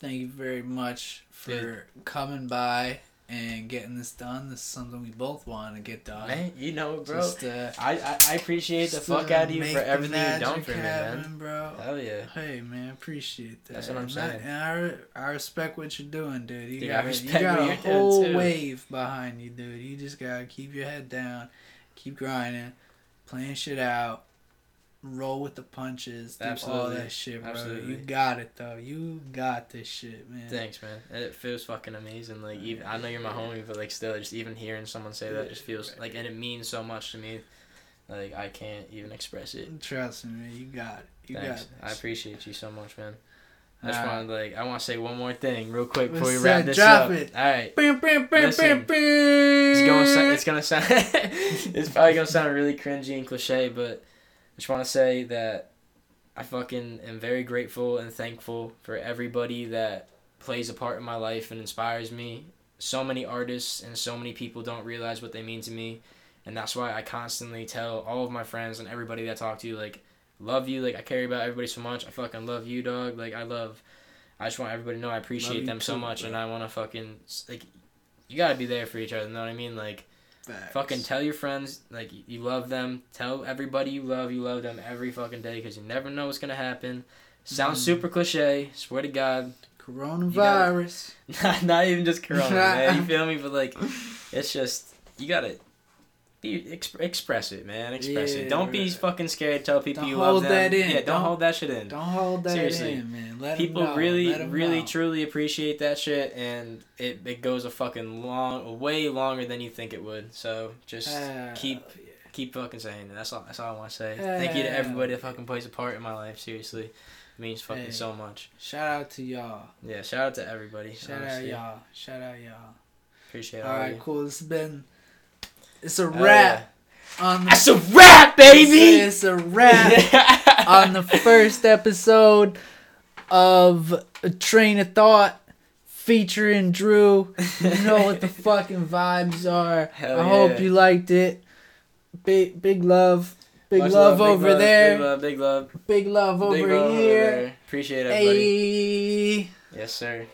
thank you very much for Dude. coming by and getting this done. This is something we both want to get done. Man, you know bro. Just, uh, I, I I appreciate the fuck out of you for everything you've done for me, man. bro. Hell yeah. Hey man, appreciate that. That's what I'm And saying. I- And I, I respect what you're doing, dude. You Dude, got, you got a whole wave behind you, dude. You just gotta keep your head down, keep grinding, playing shit out, roll with the punches, do all that shit, bro. Absolutely. You got it though. You got this shit, man. Thanks, man. It feels fucking amazing. Like even I know you're my homie, but like still, just even hearing someone say that just feels like, and it means so much to me. Like I can't even express it. Trust me, man. You got it. You Thanks. got I appreciate you so much, man. I just Alright. want like I want to say one more thing real quick before we wrap this Drop up. it. All right. Bam, bam, bam, Listen, bam, bam. It's going. to It's gonna sound. it's probably gonna sound really cringy and cliche, but just want to say that I fucking am very grateful and thankful for everybody that plays a part in my life and inspires me. So many artists and so many people don't realize what they mean to me, and that's why I constantly tell all of my friends and everybody that I talk to like, love you. Like I care about everybody so much. I fucking love you, dog. Like I love. I just want everybody to know I appreciate them so much, bro. and I want to fucking like. You gotta be there for each other. You know what I mean? Like. Facts. Fucking tell your friends like you love them. Tell everybody you love you love them every fucking day because you never know what's gonna happen. Sounds Mm. super cliche. Swear to God, Coronavirus. not, not even just Corona, man. You feel me? But like, it's just you gotta be exp- express it, man. Express it. Don't be fucking scared. To tell people you love them. that in. Yeah, don't, Don't- hold that shit in. Don't hold that Seriously. in, man. Let People know. really, really, know. truly appreciate that shit, and it, it goes a fucking long, way longer than you think it would. So just Hell keep yeah. keep fucking saying it. That's all. That's all I want to say. Thank you to everybody that fucking plays a part in my life. Seriously, it means fucking Hey. so much. Shout out to y'all. Yeah, shout out to everybody. Shout out y'all. Shout out y'all. Appreciate All all right, cool. This has been. It's a Hell wrap on the. That's a wrap, baby. It's a wrap on the first episode of a Train of Thought featuring Drew. You know what the fucking vibes are. Hell I hope you liked it. Big big love. Big Much love, big over love, there. Big love, big love, Big love over big love here. Appreciate it, buddy. Yes, sir.